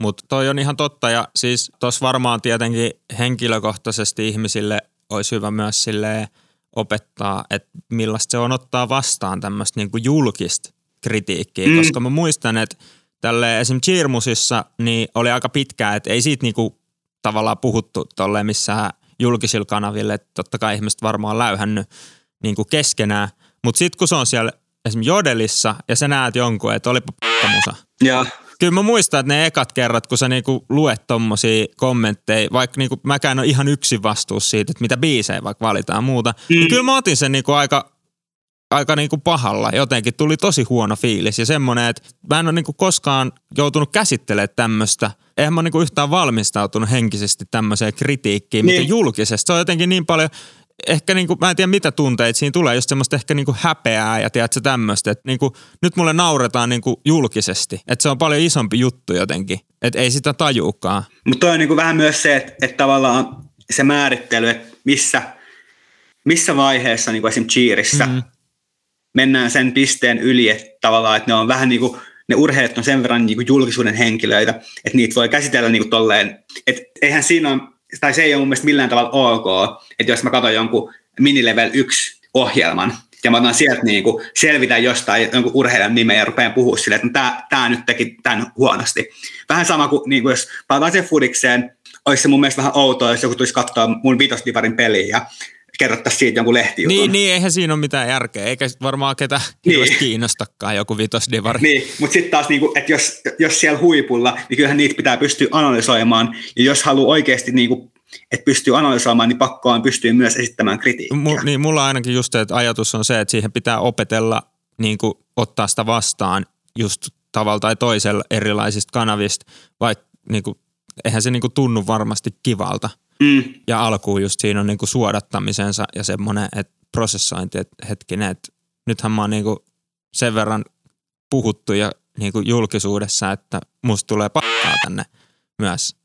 Mutta toi on ihan totta ja siis tuossa varmaan tietenkin henkilökohtaisesti ihmisille olisi hyvä myös sille opettaa, että millaista se on ottaa vastaan tämmöistä niinku julkista kritiikkiä, mm. koska mä muistan, että tälle esim. Cheermusissa niin oli aika pitkää, että ei siitä niinku tavallaan puhuttu tolleen missään julkisilla kanaville, että totta kai ihmiset varmaan läyhännyt niin kuin keskenään. Mutta sitten kun se on siellä esimerkiksi Jodelissa ja sä näet jonkun, että olipa p***musa, ja. Kyllä mä muistan, että ne ekat kerrat, kun sä niinku luet tommosia kommentteja, vaikka niinku mäkään on ihan yksin vastuus siitä, että mitä biisejä vaikka valitaan muuta, mm. niin kyllä mä otin sen niinku aika, aika niinku pahalla. Jotenkin tuli tosi huono fiilis ja semmoinen, että mä en ole niinku koskaan joutunut käsittelemään tämmöistä. Eihän mä niinku yhtään valmistautunut henkisesti tämmöiseen kritiikkiin, niin. mitä julkisesti. Se on jotenkin niin paljon ehkä niinku, mä en tiedä mitä tunteita siinä tulee, just semmoista ehkä niinku häpeää ja tiedätkö tämmöistä, että niinku, nyt mulle nauretaan niinku julkisesti, että se on paljon isompi juttu jotenkin, että ei sitä tajuukaan. Mutta on niinku vähän myös se, että, että tavallaan se määrittely, että missä, missä vaiheessa niinku esimerkiksi cheerissä mm. mennään sen pisteen yli, että tavallaan, että ne on vähän niin kuin ne urheilijat on sen verran niin kuin julkisuuden henkilöitä, että niitä voi käsitellä niin kuin tolleen, että eihän siinä ole tai se ei ole mun mielestä millään tavalla ok, että jos mä katson jonkun minilevel 1 ohjelman, ja mä otan sieltä niin kuin selvitä jostain jonkun urheilijan nimeä ja rupean puhua silleen, että tämä, tämä nyt teki tämän huonosti. Vähän sama kuin, niin kuin jos palataan sen fudikseen, olisi se mun mielestä vähän outoa, jos joku tulisi katsoa mun vitosdivarin peliä ja kerrottaisiin siitä jonkun lehtijutun. Niin, niin, eihän siinä ole mitään järkeä, eikä varmaan ketä niin. kiinnostakaan joku vitosdivari. Niin, mutta sitten taas, niin kuin, että jos, jos siellä huipulla, niin kyllähän niitä pitää pystyä analysoimaan, ja jos haluaa oikeasti niin kuin, että pystyy analysoimaan, niin pakko on pystyy myös esittämään kritiikkiä. M- niin, mulla ainakin just että ajatus on se, että siihen pitää opetella niin kuin, ottaa sitä vastaan just tavalla tai toisella erilaisista kanavista, vaikka niin kuin, eihän se niin kuin, tunnu varmasti kivalta – Mm. Ja alkuun just siinä on niinku suodattamisensa ja semmoinen että prosessointi, että hetkinen, että nythän mä oon niinku sen verran puhuttu ja niinku julkisuudessa, että musta tulee pakkaa tänne myös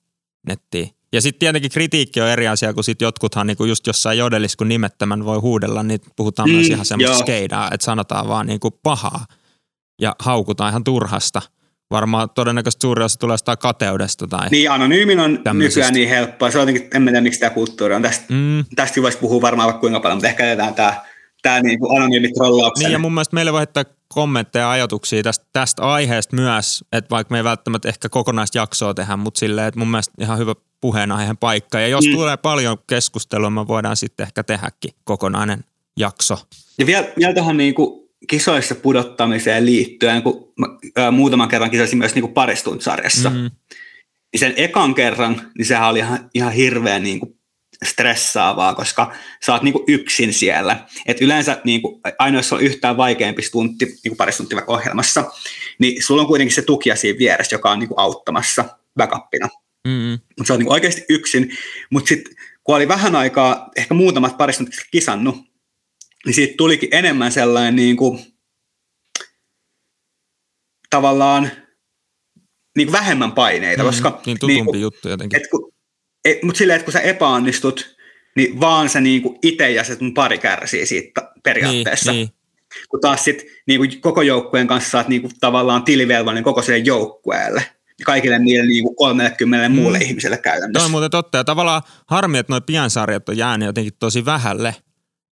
nettiin. Ja sitten tietenkin kritiikki on eri asia, kun sit jotkuthan niinku just jossain jodelis, kun nimettömän voi huudella, niin puhutaan mm, myös ihan semmoista skeidaa, että sanotaan vaan niinku pahaa ja haukutaan ihan turhasta – varmaan todennäköisesti suuri osa tulee sitä kateudesta. Tai niin, anonyymin on nykyään niin helppoa. Se on jotenkin, en tiedä miksi tämä kulttuuri on. Tästä, mm. tästä voisi puhua varmaan vaikka kuinka paljon, mutta ehkä jätetään tämä, tämä niin kuin anonyymi trollauksen. Niin, ja mun mielestä meille voi heittää kommentteja ja ajatuksia tästä, tästä aiheesta myös, että vaikka me ei välttämättä ehkä kokonaista jaksoa tehdä, mutta silleen, että mun mielestä ihan hyvä puheenaiheen paikka. Ja jos mm. tulee paljon keskustelua, me voidaan sitten ehkä tehdäkin kokonainen jakso. Ja vielä, vielä tähän niin kuin kisoissa pudottamiseen liittyen, kun mä, ää, muutaman kerran kisoisin myös niin paristuntsarjassa, mm-hmm. niin sen ekan kerran, niin sehän oli ihan, ihan hirveän niin kuin stressaavaa, koska sä oot niin kuin yksin siellä. Et yleensä niin kuin, aina jos on yhtään vaikeampi stuntti niin paristuntti vaikka ohjelmassa, niin sulla on kuitenkin se tukija siinä vieressä, joka on niin kuin auttamassa backupina. Mm-hmm. Mutta sä oot niin oikeasti yksin. Mutta sitten kun oli vähän aikaa, ehkä muutamat paristuntit kisannut, niin siitä tulikin enemmän sellainen niin kuin, tavallaan niin kuin vähemmän paineita, mm, koska... Niin tutumpi niin kuin, juttu jotenkin. Et kun, et, mutta silleen, että kun sä epäonnistut, niin vaan sä niin kuin itse ja se sun pari kärsii siitä periaatteessa. Niin, niin. Kun taas sit niin kuin koko joukkueen kanssa saat niin kuin tavallaan tilivelvollinen koko sille joukkueelle kaikille niille niin kuin 30 muulle mm. ihmiselle käytännössä. Toi on muuten totta. Ja tavallaan harmi, että nuo piansarjat on jäänyt jotenkin tosi vähälle.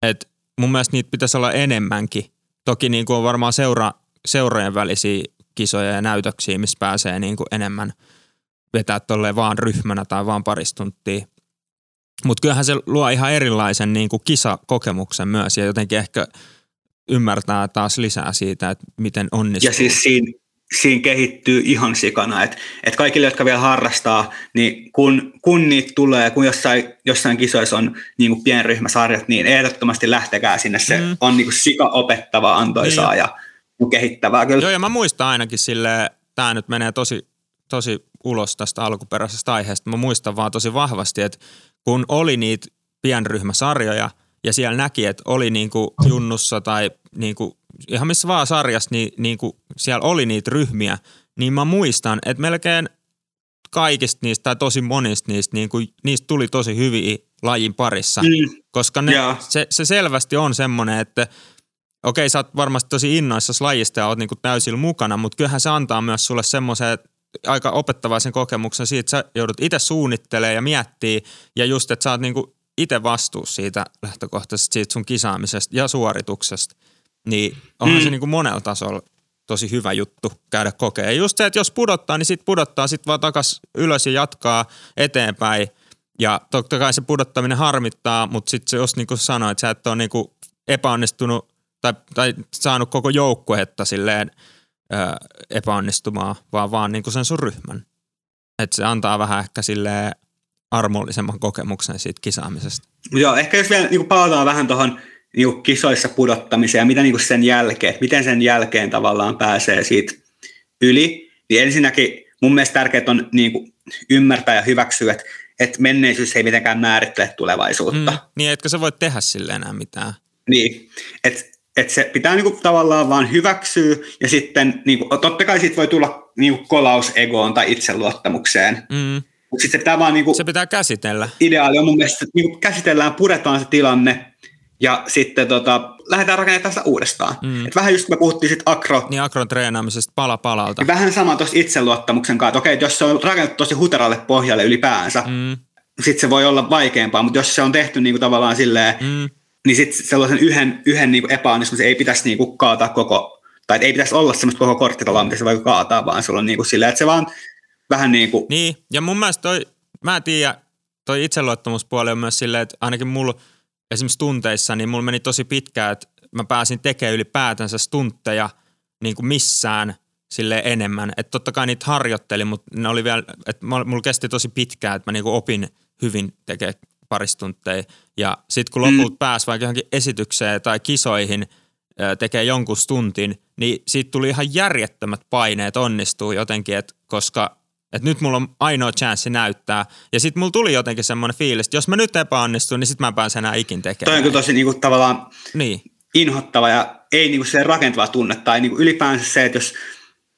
Että mun mielestä niitä pitäisi olla enemmänkin. Toki niin kuin on varmaan seura, seurojen välisiä kisoja ja näytöksiä, missä pääsee niin kuin enemmän vetää tolleen vaan ryhmänä tai vaan paristuntia. Mutta kyllähän se luo ihan erilaisen niin kuin kisakokemuksen myös ja jotenkin ehkä ymmärtää taas lisää siitä, että miten onnistuu. Ja siis siinä, siinä kehittyy ihan sikana. Että et kaikille, jotka vielä harrastaa, niin kun, kun niitä tulee, kun jossain, jossain kisoissa on niin kuin pienryhmäsarjat, niin ehdottomasti lähtekää sinne. Se mm. on niin kuin sika opettava, antoisaa niin. ja kehittävää kyllä. Joo, ja mä muistan ainakin sille, tämä nyt menee tosi, tosi ulos tästä alkuperäisestä aiheesta. Mä muistan vaan tosi vahvasti, että kun oli niitä pienryhmäsarjoja ja siellä näki, että oli niin kuin junnussa tai niin kuin ihan missä vaan sarjassa, niin, niin kuin siellä oli niitä ryhmiä, niin mä muistan, että melkein kaikista niistä tai tosi monista niistä, niin kuin, niistä tuli tosi hyviä lajin parissa. Mm. Koska ne, se, se selvästi on semmoinen, että okei sä oot varmasti tosi innoissasi lajista ja oot niin täysillä mukana, mutta kyllähän se antaa myös sulle semmoisen aika opettavaisen kokemuksen siitä, että sä joudut itse suunnittelemaan ja miettii ja just, että sä oot niin itse vastuussa siitä lähtökohtaisesti siitä sun kisaamisesta ja suorituksesta niin onhan mm. se niin kuin monella tasolla tosi hyvä juttu käydä kokea. Ja just se, että jos pudottaa, niin sitten pudottaa sitten vaan takas ylös ja jatkaa eteenpäin. Ja totta kai se pudottaminen harmittaa, mutta sitten jos niin kuin sanoit, että sä et ole niin kuin epäonnistunut tai, tai saanut koko joukkuetta silleen ö, epäonnistumaan, vaan vaan niin kuin sen sun ryhmän. Että se antaa vähän ehkä sille armollisemman kokemuksen siitä kisaamisesta. Joo, ehkä jos vielä niin palataan vähän tuohon niin kisoissa pudottamiseen ja mitä niin sen jälkeen, miten sen jälkeen tavallaan pääsee siitä yli, niin ensinnäkin mun mielestä tärkeää on niin kuin ymmärtää ja hyväksyä, että, että menneisyys ei mitenkään määrittele tulevaisuutta. Mm, niin, etkö sä voi tehdä sille enää mitään. Niin, että et se pitää niinku tavallaan vaan hyväksyä ja sitten niinku, totta kai siitä voi tulla niinku kolaus egoon tai itseluottamukseen. Mm. Mutta sitten se pitää vaan niinku, se pitää käsitellä. Ideaali on mun mielestä, että niinku käsitellään, puretaan se tilanne ja sitten tota, lähdetään rakentamaan sitä uudestaan. Mm. Et vähän just kun me puhuttiin sit akro. Niin akron treenaamisesta pala palalta. Niin vähän sama tuossa itseluottamuksen kanssa, että okei, jos se on rakennettu tosi huteralle pohjalle ylipäänsä, mm. sitten se voi olla vaikeampaa, mutta jos se on tehty niinku tavallaan silleen, mm. niin sitten sellaisen yhden, yhden niinku epäonnistumisen ei pitäisi niinku kaataa koko, tai ei pitäisi olla semmoista koko korttitaloa, mitä se voi kaataa, vaan sulla on niinku silleen, että se vaan vähän niin kuin... Niin, ja mun mielestä toi, mä en tiedä, toi itseluottamuspuoli on myös silleen, että ainakin mulla esimerkiksi tunteissa, niin mulla meni tosi pitkään, että mä pääsin tekemään ylipäätänsä stuntteja niin kuin missään sille enemmän. Että totta kai niitä harjoittelin, mutta ne oli vielä, että mulla kesti tosi pitkään, että mä niin kuin opin hyvin tekemään paristuntteja. Ja sitten kun lopulta mm. pääsi vaikka johonkin esitykseen tai kisoihin tekee jonkun stuntin, niin siitä tuli ihan järjettömät paineet onnistuu jotenkin, että koska että nyt mulla on ainoa chanssi näyttää. Ja sitten mulla tuli jotenkin semmoinen fiilis, että jos mä nyt epäonnistun, niin sitten mä pääsen enää ikin tekemään. Toi on kyllä tosi niinku tavallaan niin. inhottava ja ei niinku se rakentava tunne. Tai niinku ylipäänsä se, että jos,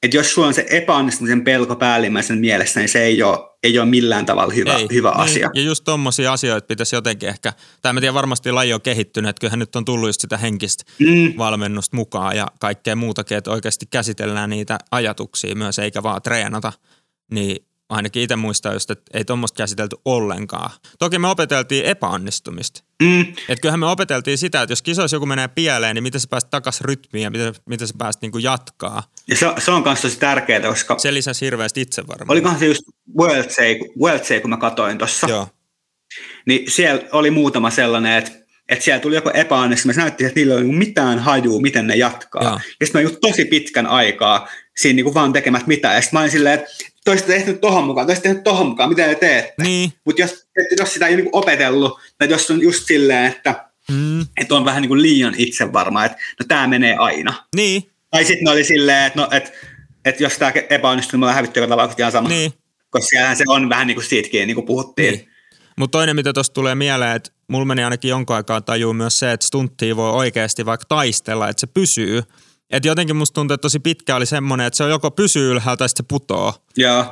että jos sulla on se epäonnistumisen pelko päällimmäisen mielessä, niin se ei ole, ei ole millään tavalla hyvä, ei, hyvä niin. asia. Ja just tommosia asioita pitäisi jotenkin ehkä, tai mä tiedän varmasti laji on kehittynyt, että kyllähän nyt on tullut just sitä henkistä mm. valmennusta mukaan ja kaikkea muutakin, että oikeasti käsitellään niitä ajatuksia myös, eikä vaan treenata – niin ainakin itse muistaa just, että ei tuommoista käsitelty ollenkaan. Toki me opeteltiin epäonnistumista. Mm. Että kyllähän me opeteltiin sitä, että jos kisoissa joku menee pieleen, niin miten sä pääst takaisin rytmiin ja miten, miten sä pääst niinku jatkaa. Ja se, se on myös tosi tärkeää, koska... Se lisäsi hirveästi itsevarmuutta. Olikohan se just World Say, World Say kun mä katsoin tuossa. Joo. Niin siellä oli muutama sellainen, että että siellä tuli joku epäonnistuminen, se näytti, että niillä ei ole mitään hajua, miten ne jatkaa. Joo. Ja sitten mä just tosi pitkän aikaa siinä niinku vaan tekemät mitään. Ja sitten mä olin silleen, että toista tehnyt tohon mukaan, toista tehnyt tohon mukaan, mitä te teette? Niin. Mutta jos, jos sitä ei niinku opetellut, tai jos on just silleen, että, mm. että on vähän niinku liian itsevarma, että no tämä menee aina. Niin. Tai sitten oli silleen, että no, et, et jos tämä epäonnistuu, niin me ollaan hävitty joka tapauksessa ihan sama. Niin. Koska siellähän se on vähän niin kuin siitäkin, niin kuin puhuttiin. Niin. Mutta toinen, mitä tuosta tulee mieleen, että mulla meni ainakin jonkun aikaa tajuu myös se, että stunttia voi oikeasti vaikka taistella, että se pysyy – et jotenkin musta tuntuu, että tosi pitkä oli semmoinen, että se on joko pysyy ylhäällä tai sitten se putoo.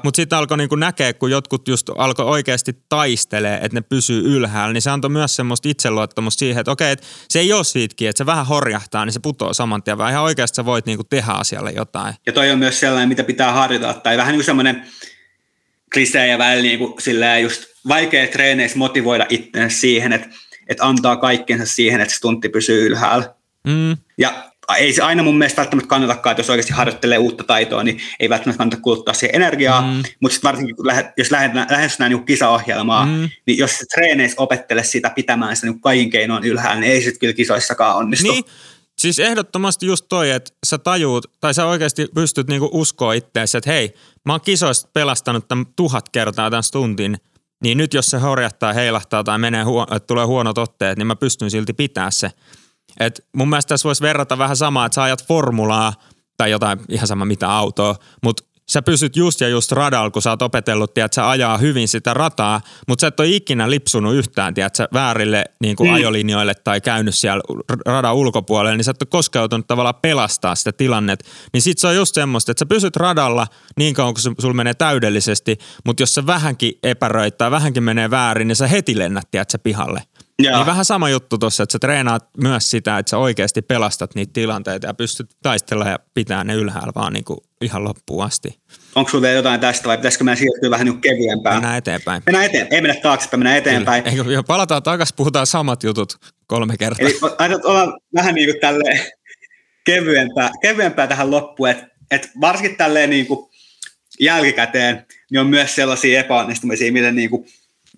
Mutta sitten alkoi niinku näkeä, kun jotkut just alkoi oikeasti taistelee, että ne pysyy ylhäällä, niin se antoi myös semmoista itseluottamusta siihen, että okei, että se ei ole siitäkin, että se vähän horjahtaa, niin se putoo saman tien, vaan ihan oikeasti sä voit niinku tehdä asialle jotain. Ja toi on myös sellainen, mitä pitää harjoittaa, tai vähän niin kuin semmoinen klisee ja välillä niin kuin just vaikea treeneissä motivoida itseänsä siihen, että, että antaa kaikkensa siihen, että stuntti pysyy ylhäällä. Mm. Ja ei se aina mun mielestä välttämättä kannatakaan, että jos oikeasti harjoittelee uutta taitoa, niin ei välttämättä kannata kuluttaa siihen energiaa, mm. mutta sitten varsinkin jos lähestytään niin kisaohjelmaa, mm. niin jos se treeneissä opettele sitä pitämään sitä niin kaikin keinoin ylhäällä, niin ei sitten kyllä kisoissakaan onnistu. Niin. Siis ehdottomasti just toi, että sä tajuut, tai sä oikeasti pystyt niinku uskoa itseäsi, että hei, mä oon kisoista pelastanut tämän tuhat kertaa tämän stuntin, niin nyt jos se horjahtaa, heilahtaa tai menee huo- että tulee huonot otteet, niin mä pystyn silti pitää se. Et mun mielestä tässä voisi verrata vähän samaa, että sä ajat formulaa tai jotain ihan sama mitä autoa, mutta sä pysyt just ja just radalla, kun sä oot opetellut, että sä ajaa hyvin sitä rataa, mutta sä et ole ikinä lipsunut yhtään, tiedät, sä väärille niin kuin mm. ajolinjoille tai käynyt siellä radan ulkopuolella, niin sä et ole koskaan joutunut tavallaan pelastaa sitä tilannet. Niin sit se on just semmoista, että sä pysyt radalla niin kauan, kun sulla menee täydellisesti, mutta jos sä vähänkin epäröit tai vähänkin menee väärin, niin sä heti lennät, tiedät, sä pihalle. Joo. Niin vähän sama juttu tuossa, että sä treenaat myös sitä, että sä oikeasti pelastat niitä tilanteita ja pystyt taistelemaan ja pitää ne ylhäällä vaan niin kuin ihan loppuun asti. Onko sulla vielä jotain tästä vai pitäisikö meidän siirtyä vähän niin kevyempään? Mennään eteenpäin. Mennään eteenpäin. Ei mennä taaksepäin, mennään eteenpäin. Eikö, palataan takaisin, puhutaan samat jutut kolme kertaa. Eli olla vähän niin kuin tälleen kevyempää, kevyempää tähän loppuun, että et varsinkin tälleen niin kuin jälkikäteen niin on myös sellaisia epäonnistumisia, mille, niin kuin,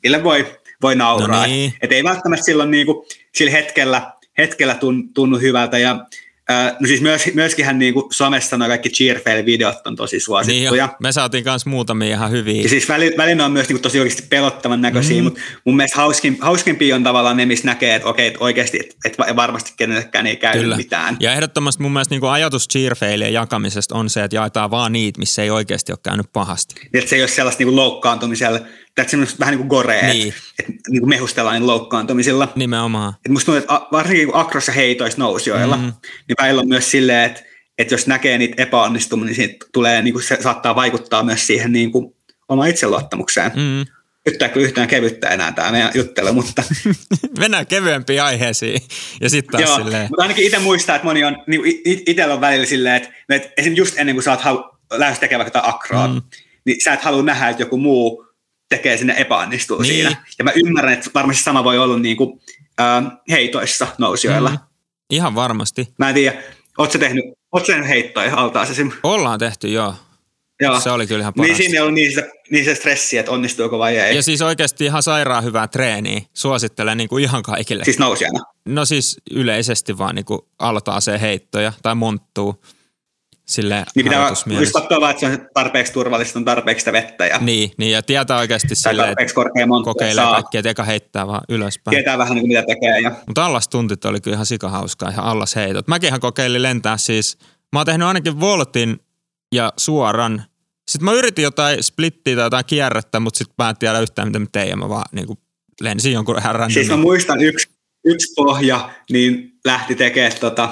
mille voi voi nauraa. No niin. et, et ei välttämättä silloin niin kuin, sillä hetkellä, hetkellä tunnu hyvältä. Ja Äh, no siis myös, myöskin niinku somessa nuo kaikki cheerfail-videot on tosi suosittuja. Niin jo. Me saatiin myös muutamia ihan hyviä. Ja siis välillä, välillä on myös niinku tosi oikeasti pelottavan näköisiä, mm. mutta mun mielestä hauskin, hauskimpia on tavallaan ne, missä näkee, että okei, että oikeasti, että, että varmasti kenellekään ei käy Kyllä. mitään. Ja ehdottomasti mun mielestä niinku ajatus cheerfailien jakamisesta on se, että jaetaan vaan niitä, missä ei oikeasti ole käynyt pahasti. Niin, että se ei ole sellaista niinku loukkaantumisella että semmoista vähän niin kuin gorea, niin. että, niin kuin mehustellaan niin loukkaantumisilla. Nimenomaan. Et musta tuntuu, että varsinkin kun akrossa heitoissa nousijoilla, mm. niin välillä on myös silleen, että, että jos näkee niitä epäonnistumisia, niin siitä tulee, niin kuin se saattaa vaikuttaa myös siihen niin kuin omaan itseluottamukseen. Mm. Nyt tämä kyllä yhtään kevyttä enää tämä meidän juttelu, mutta... Mennään kevyempiin aiheisiin ja sitten taas Joo, silleen... mutta ainakin itse muistaa, että moni on, niin itsellä on välillä silleen, että, että esimerkiksi just ennen kuin sä oot lähes tekemään vaikka akroa, mm. niin sä et halua nähdä, että joku muu tekee sinne epäonnistuu niin. siinä. Ja mä ymmärrän, että varmasti sama voi olla niin kuin, äh, heitoissa nousijoilla. Mm. Ihan varmasti. Mä en tiedä, ootko tehnyt, ootko tehnyt heittoja altaas esim? Ollaan tehty, joo. Joo. Se oli kyllä ihan parasta. Niin siinä ei ollut niin niin se stressi, että onnistuuko vai ei. Ja siis oikeasti ihan sairaan hyvää treeniä. Suosittelen niin kuin ihan kaikille. Siis nousijana? No siis yleisesti vaan niin kuin se heittoja tai monttuu sille niin pitää katsoa vaan, että se on tarpeeksi turvallista, on tarpeeksi sitä vettä. Ja, niin, niin, ja tietää oikeasti sille, että kokeilee kaikkia, että eka heittää vaan ylöspäin. Tietää vähän niin mitä tekee. Ja. Mutta allastuntit oli kyllä ihan sikahauskaa, ihan. Mäkin kokeilin lentää siis, mä oon tehnyt ainakin voltin ja suoran. Sitten mä yritin jotain splittiä tai jotain kierrettä, mutta sitten mä en tiedä yhtään, mitä mä tein, ja mä vaan niin kuin lensin jonkun härän. Siis mä muistan yksi, yksi pohja, niin lähti tekemään tota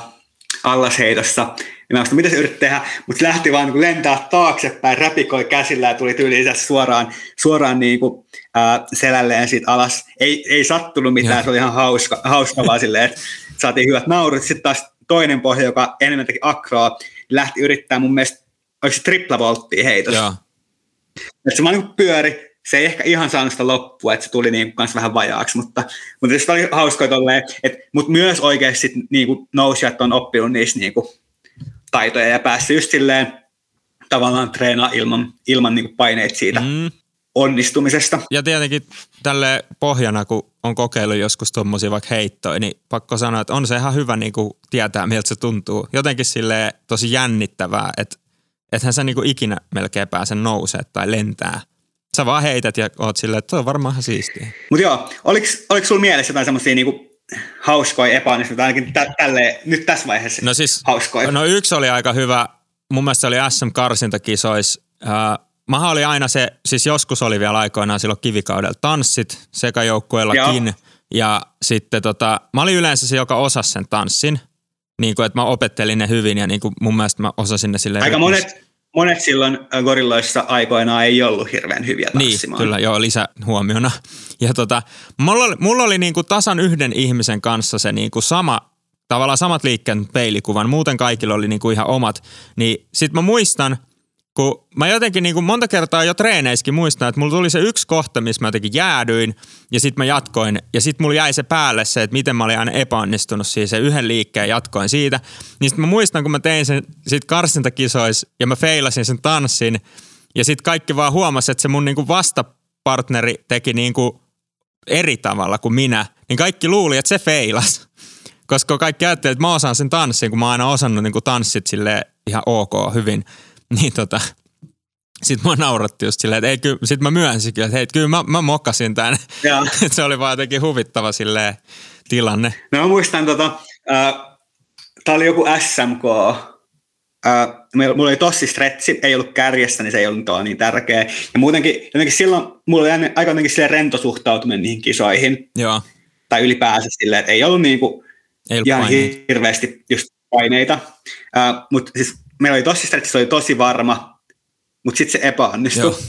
allasheitossa ja mä mitä se yritti tehdä, mutta lähti vaan niin lentää taaksepäin, räpikoi käsillä ja tuli tyyliin suoraan, suoraan niin kuin, ää, selälleen siitä alas. Ei, ei sattunut mitään, ja. se oli ihan hauska, hauska vaan silleen, että saatiin hyvät naurut. Sitten taas toinen pohja, joka enemmän teki akroa, lähti yrittää mun mielestä, oliko se triplavolttia heitossa. Että se vaan niin pyöri, se ei ehkä ihan saanut sitä loppua, että se tuli niin kanssa vähän vajaaksi, mutta, mutta se oli hauskoa tolleen, että, mutta myös oikeasti niin kuin nousijat on oppinut niissä niin kuin, taitoja ja päässyt just silleen tavallaan treenaa ilman, ilman niin paineita siitä mm. onnistumisesta. Ja tietenkin tälle pohjana, kun on kokeillut joskus tuommoisia vaikka heittoja, niin pakko sanoa, että on se ihan hyvä niin kuin tietää, miltä se tuntuu. Jotenkin sille tosi jännittävää, että ethän sä niin kuin ikinä melkein pääse nousee tai lentää. Sä vaan heität ja oot silleen, että toi on varmaan ihan siistiä. Mutta joo, oliko, oliko sulla mielessä jotain semmoisia niinku hauskoja epäonnistuneita, ainakin tä- tälle, nyt tässä vaiheessa no siis, hauskoja. No yksi oli aika hyvä, mun mielestä se oli SM-karsintakisois. Uh, Maha oli aina se, siis joskus oli vielä aikoinaan silloin kivikaudella tanssit sekä joukkueellakin. Joo. Ja sitten tota, mä olin yleensä se, joka osasi sen tanssin. Niin kuin, että mä opettelin ne hyvin ja niin kuin mun mielestä mä osasin ne silleen. Aika monet, monet silloin äh, gorilloissa aikoinaan ei ollut hirveän hyviä niin, tanssimaan. Niin, kyllä, joo, lisähuomiona. Ja tota, mulla oli, mulla oli niinku tasan yhden ihmisen kanssa se niinku sama, tavallaan samat liikkeen peilikuvan, muuten kaikilla oli niinku ihan omat. Niin sit mä muistan – kun mä jotenkin niin kuin monta kertaa jo treeneissäkin muistan, että mulla tuli se yksi kohta, missä mä jotenkin jäädyin ja sitten mä jatkoin ja sitten mulla jäi se päälle se, että miten mä olin aina epäonnistunut siihen se yhden liikkeen jatkoin siitä. Niin sitten mä muistan, kun mä tein sen sit karsintakisois ja mä feilasin sen tanssin ja sitten kaikki vaan huomasi, että se mun niin kuin vastapartneri teki niin kuin eri tavalla kuin minä, niin kaikki luuli, että se feilas. Koska kaikki ajattelivat, että mä osaan sen tanssin, kun mä oon aina osannut niin kuin tanssit sille ihan ok hyvin. niin tota, sitten mä nauratti just silleen, että ei kyllä, sit mä myönsin kyllä, että hei, kyllä mä, mä mokasin tämän. se oli vaan jotenkin huvittava silleen tilanne. No mä muistan tota, äh, tää oli joku SMK, äh, mulla oli tossi stretsi, ei ollut kärjessä, niin se ei ollut niin tärkeä. Ja muutenkin, jotenkin silloin mulla oli aika jotenkin silleen rento suhtautuminen niihin kisoihin. Joo. Tai ylipäänsä silleen, että ei ollut niinku ei ollut ihan paineita. hirveästi just paineita. Äh, Mutta siis meillä oli tosi että se oli tosi varma, mutta sitten se epäonnistui. Joo.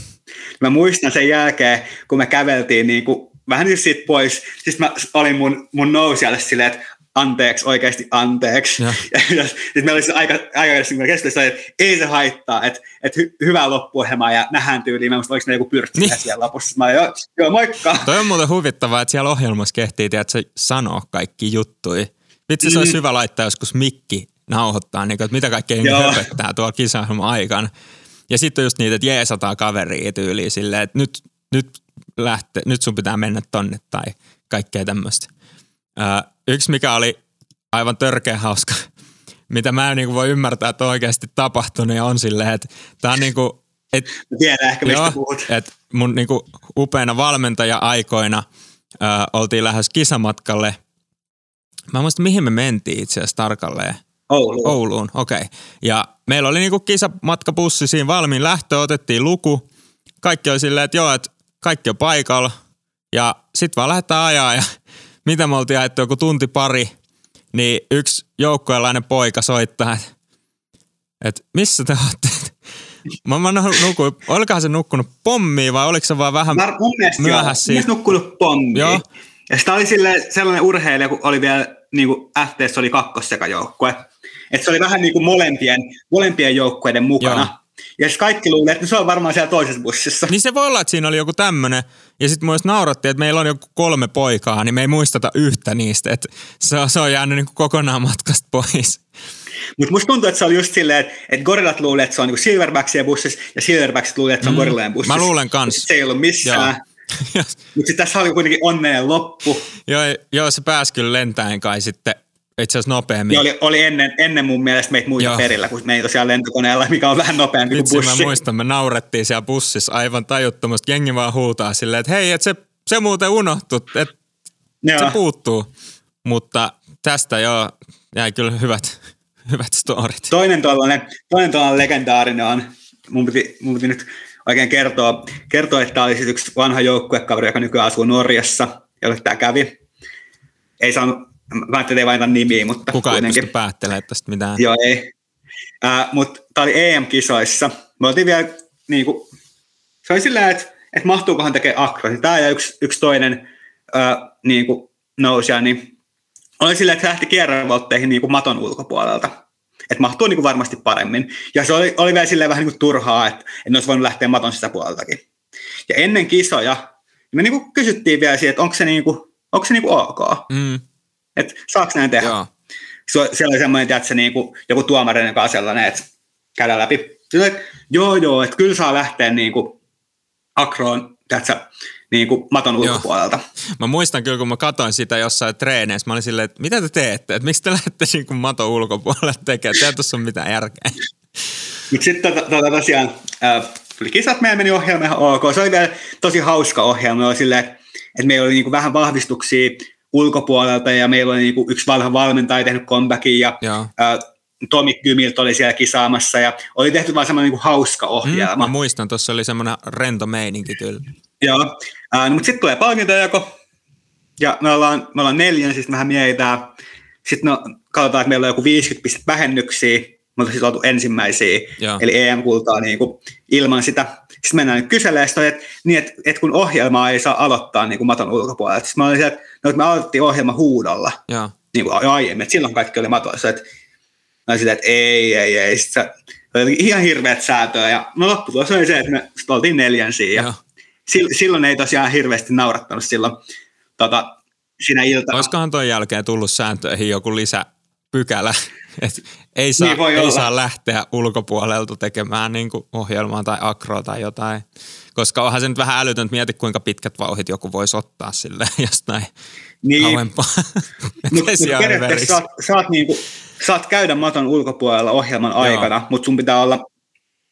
Mä muistan sen jälkeen, kun me käveltiin niin kuin, vähän niin siitä pois, siis mä olin mun, mun nousijalle silleen, että anteeksi, oikeasti anteeksi. Ja, ja, ja sitten meillä oli se aika, aika keskustelu, että ei se haittaa, että, että hy, hyvää loppuohjelmaa ja nähdään tyyliin. Mä muistan, oliko meillä joku pyrkki niin. siellä lopussa. Mä olin, joo, joo, moikka. Toi on muuten huvittavaa, että siellä ohjelmassa kehtii, että se sanoo kaikki juttui. Vitsi, se mm. olisi hyvä laittaa joskus mikki nauhoittaa, niin kuin, että mitä kaikkea höpöttää tuolla kisailman aikana. Ja sitten on just niitä, että jeesataan kaveria tyyliin silleen, että nyt, nyt, lähte, nyt sun pitää mennä tonne tai kaikkea tämmöistä. yksi, mikä oli aivan törkeä hauska, mitä mä en niin voi ymmärtää, että on oikeasti tapahtunut ja on silleen, että tämä on niin kuin, et, Tiedän ehkä, mistä joo, puhut. Et mun niin kuin upeana valmentaja-aikoina ö, oltiin lähes kisamatkalle. Mä muistan, mihin me mentiin itse asiassa tarkalleen. Ouluun. Ouluun, okei. Okay. Ja meillä oli niinku kisamatkabussi siinä valmiin lähtö, otettiin luku. Kaikki oli silleen, että joo, että kaikki on paikalla. Ja sitten vaan lähdetään ajaa ja mitä me oltiin ajettu joku tunti pari, niin yksi joukkueelainen poika soittaa, että et missä te olette? Mä, mä nukuin, olikohan se nukkunut pommiin vai oliko se vaan vähän mä, mun myöhässä? Joo, nukkunut pommiin. Joo. Ja sitä oli sille, sellainen urheilija, kun oli vielä niin kuin FTS oli kakkossekajoukkue. Että se oli vähän niin kuin molempien, molempien joukkueiden mukana. Joo. Ja sitten kaikki luulee, että se on varmaan siellä toisessa bussissa. Niin se voi olla, että siinä oli joku tämmöinen. Ja sitten myös naurattiin, että meillä on joku kolme poikaa, niin me ei muisteta yhtä niistä. Että se, on, se on jäänyt niin kuin kokonaan matkasta pois. Mutta musta tuntuu, että se oli just silleen, että, että gorillat luulee, että se on niin silverbacksien bussissa, ja silverbacksit luulee, että se on mm. gorillojen bussissa. Mä luulen kans. Se ei ollut missään. Mutta tässä oli kuitenkin onneen loppu. Joo, joo, se pääsi kyllä lentäen kai sitten itse asiassa nopeammin. Ja oli, oli ennen, ennen mun mielestä meitä muita Joo. perillä, kun me ei tosiaan lentokoneella, mikä on vähän nopeampi Itse kuin bussi. mä muistan, me naurettiin siellä bussissa aivan tajuttomasti. Jengi vaan huutaa silleen, että hei, että se, se muuten unohtu, että se puuttuu. Mutta tästä jo jäi kyllä hyvät, hyvät storit. Toinen tuollainen, toinen tuollainen legendaarinen on, mun piti, mun piti nyt oikein kertoa, kertoa että tämä oli siis yksi vanha joukkuekaveri, joka nykyään asuu Norjassa, jolle tämä kävi. Ei saanut Mä ajattelin, ei vain nimiä, mutta Kuka kuitenkin. ei pysty päättelemään tästä mitään. Joo, ei. Äh, mutta tämä oli EM-kisoissa. Me oltiin vielä, niin kuin, se oli silleen, että, että mahtuukohan tekee akro. Tämä ja yksi, yksi toinen äh, niin kuin nousia, niin oli silleen, että lähti kierrävoltteihin niin kuin maton ulkopuolelta. Että mahtuu niin kuin varmasti paremmin. Ja se oli, oli vielä silleen vähän niin kuin turhaa, että, ne olisi voinut lähteä maton sisäpuoleltakin. Ja ennen kisoja me niin kuin kysyttiin vielä siitä, että onko se, niin kuin, onko se niin kuin ok. Mm että saako näin tehdä. Joo. Siellä oli semmoinen, että se niinku, joku tuomari, joka on sellainen, että käydään läpi. Sillä, että joo, joo, että kyllä saa lähteä niinku akroon, tiedätkö, niin kuin maton Joo. ulkopuolelta. Mä muistan kyllä, kun mä katsoin sitä jossain treeneissä, mä olin silleen, että mitä te teette? Että miksi te lähdette niin kuin maton ulkopuolelle tekemään? Te tuossa on mitään järkeä. Mutta sitten tota, tota, tosiaan äh, tuli kisat, meidän meni ohjelma ihan ok. Se oli vielä tosi hauska ohjelma. Oli silleen, että, että meillä oli niin kuin vähän vahvistuksia ulkopuolelta ja meillä oli niin kuin yksi vanha valmentaja tehnyt comebackin ja ää, Tomi Gymilt oli siellä kisaamassa ja oli tehty vaan semmoinen niin kuin hauska ohjelma. Mm, muistan, tuossa oli semmoinen rento meininki kyllä. Joo, ää, no, mutta sitten tulee palkintojako ja me ollaan, me ollaan neljän, siis vähän mietitään. Sitten no, katsotaan, että meillä on joku 50 pistettä vähennyksiä, mutta siis oltu ensimmäisiä, Joo. eli EM-kultaa niin kuin ilman sitä. Sitten mennään nyt kyselemään että, niin, että, että kun ohjelmaa ei saa aloittaa niin kuin maton ulkopuolella. Sitten mä olin sieltä, että, no, että me aloitettiin ohjelma huudolla, Joo. niin kuin aiemmin, että silloin kaikki oli matoissa. Että, mä sitä, että ei, ei, ei. Sitten se oli ihan hirveät säätöä. Ja no lopputulos oli se, että me oltiin neljänsiä. Ja silloin ei tosiaan hirveästi naurattanut silloin tota, siinä iltana. Olisikohan tuon jälkeen tullut sääntöihin joku lisäpykälä, että ei saa, niin ei saa lähteä ulkopuolelta tekemään niin kuin ohjelmaa tai akroa tai jotain. Koska onhan se nyt vähän älytöntä, mieti kuinka pitkät vauhit joku voisi ottaa sille jostain niin. kauempaa. Mutta mut saat, saat, niinku, saat käydä maton ulkopuolella ohjelman aikana, mutta sun pitää olla,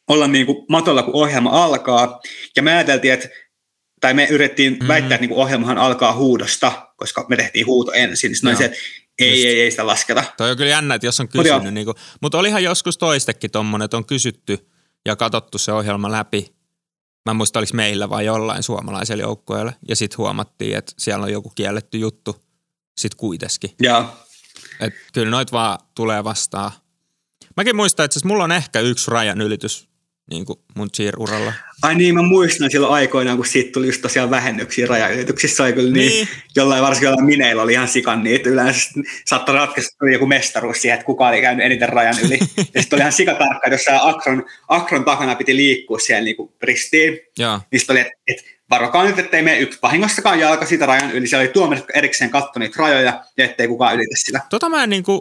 olla niinku matolla, kun ohjelma alkaa. Ja me ajateltiin, että tai me yritettiin mm-hmm. väittää, että niinku ohjelmahan alkaa huudosta, koska me tehtiin huuto ensin. Sitten se, ei, ei, ei sitä lasketa. Toi on kyllä jännä, että jos on kysynyt. Mut, niin kuin, mutta olihan joskus toistekin tuommoinen, että on kysytty ja katsottu se ohjelma läpi. Mä en muista, oliko meillä vai jollain suomalaisella joukkueella. Ja sitten huomattiin, että siellä on joku kielletty juttu sitten kuitenkin. Joo. Et kyllä noit vaan tulee vastaan. Mäkin muistan, että siis mulla on ehkä yksi rajan ylitys niin kuin mun cheer-uralla. Ai niin, mä muistan silloin aikoinaan, kun siitä tuli just tosiaan vähennyksiä rajaylityksissä. Oli kyllä niin, niin. jollain varsinkin jollain mineillä oli ihan sikan niitä. Yleensä saattoi ratkaista joku mestaruus siihen, että kuka oli käynyt eniten rajan yli. ja sitten oli ihan sikatarkka, että jossain Akron, Akron takana piti liikkua siellä niin ristiin. Ja. Niin oli, että, että varokaa nyt, ettei mene yksi vahingossakaan jalka siitä rajan yli. Siellä oli tuomarit, erikseen katso niitä rajoja ja ettei kukaan ylitä sitä. Tota mä en niin kuin,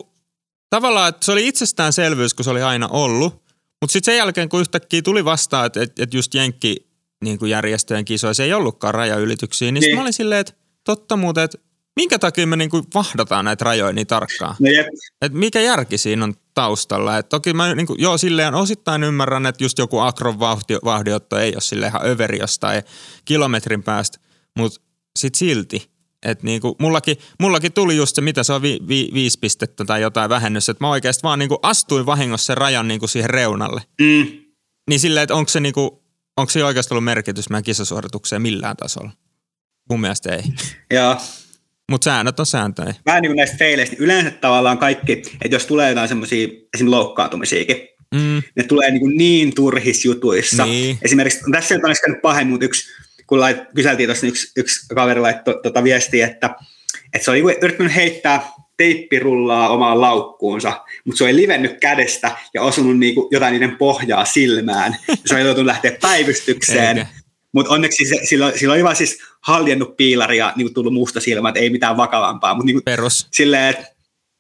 tavallaan, että se oli itsestäänselvyys, kun se oli aina ollut. Mutta sitten sen jälkeen, kun yhtäkkiä tuli vastaan, että et, et just Jenkki niin kuin järjestöjen kisoissa ei ollutkaan rajaylityksiä, niin, niin. mä olin silleen, että totta muuten, että minkä takia me niinku vahdataan näitä rajoja niin tarkkaan? No jep. Et mikä järki siinä on taustalla? Et toki mä niinku, joo, silleen osittain ymmärrän, että just joku akron vauhti, vauhdiotto ei ole sille ihan överi jostain kilometrin päästä, mutta sit silti. Et niinku, mullakin, mullakin tuli just se, mitä se on, vi, vi, viisi pistettä tai jotain vähennys, että mä oikeasti vaan niinku astuin vahingossa sen rajan niinku siihen reunalle. Mm. Niin silleen, että onko se, niinku, onko se oikeasti ollut merkitys meidän kisasuoritukseen millään tasolla? Mun mielestä ei. Joo. Mutta säännöt on sääntöjä. Vähän niin kuin näistä feileistä, niin yleensä tavallaan kaikki, että jos tulee jotain semmoisia esimerkiksi loukkaantumisiakin, Mm, ne tulee niin, kuin niin turhissa jutuissa. Niin. Esimerkiksi, tässä on käynyt pahemmin, mutta yksi, kun lait, kyseltiin tuossa, niin yksi, yksi kaveri laittoi tota viestiä, että, että se oli niinku yrittänyt heittää teippirullaa omaan laukkuunsa, mutta se oli livennyt kädestä ja osunut niinku jotain niiden pohjaa silmään. Se oli joutunut lähteä päivystykseen. Eikä. Mutta onneksi se, sillä, sillä oli vaan siis haljennut piilari ja niin tullut musta silmä, että ei mitään vakavampaa. Mutta niin perus. silleen, että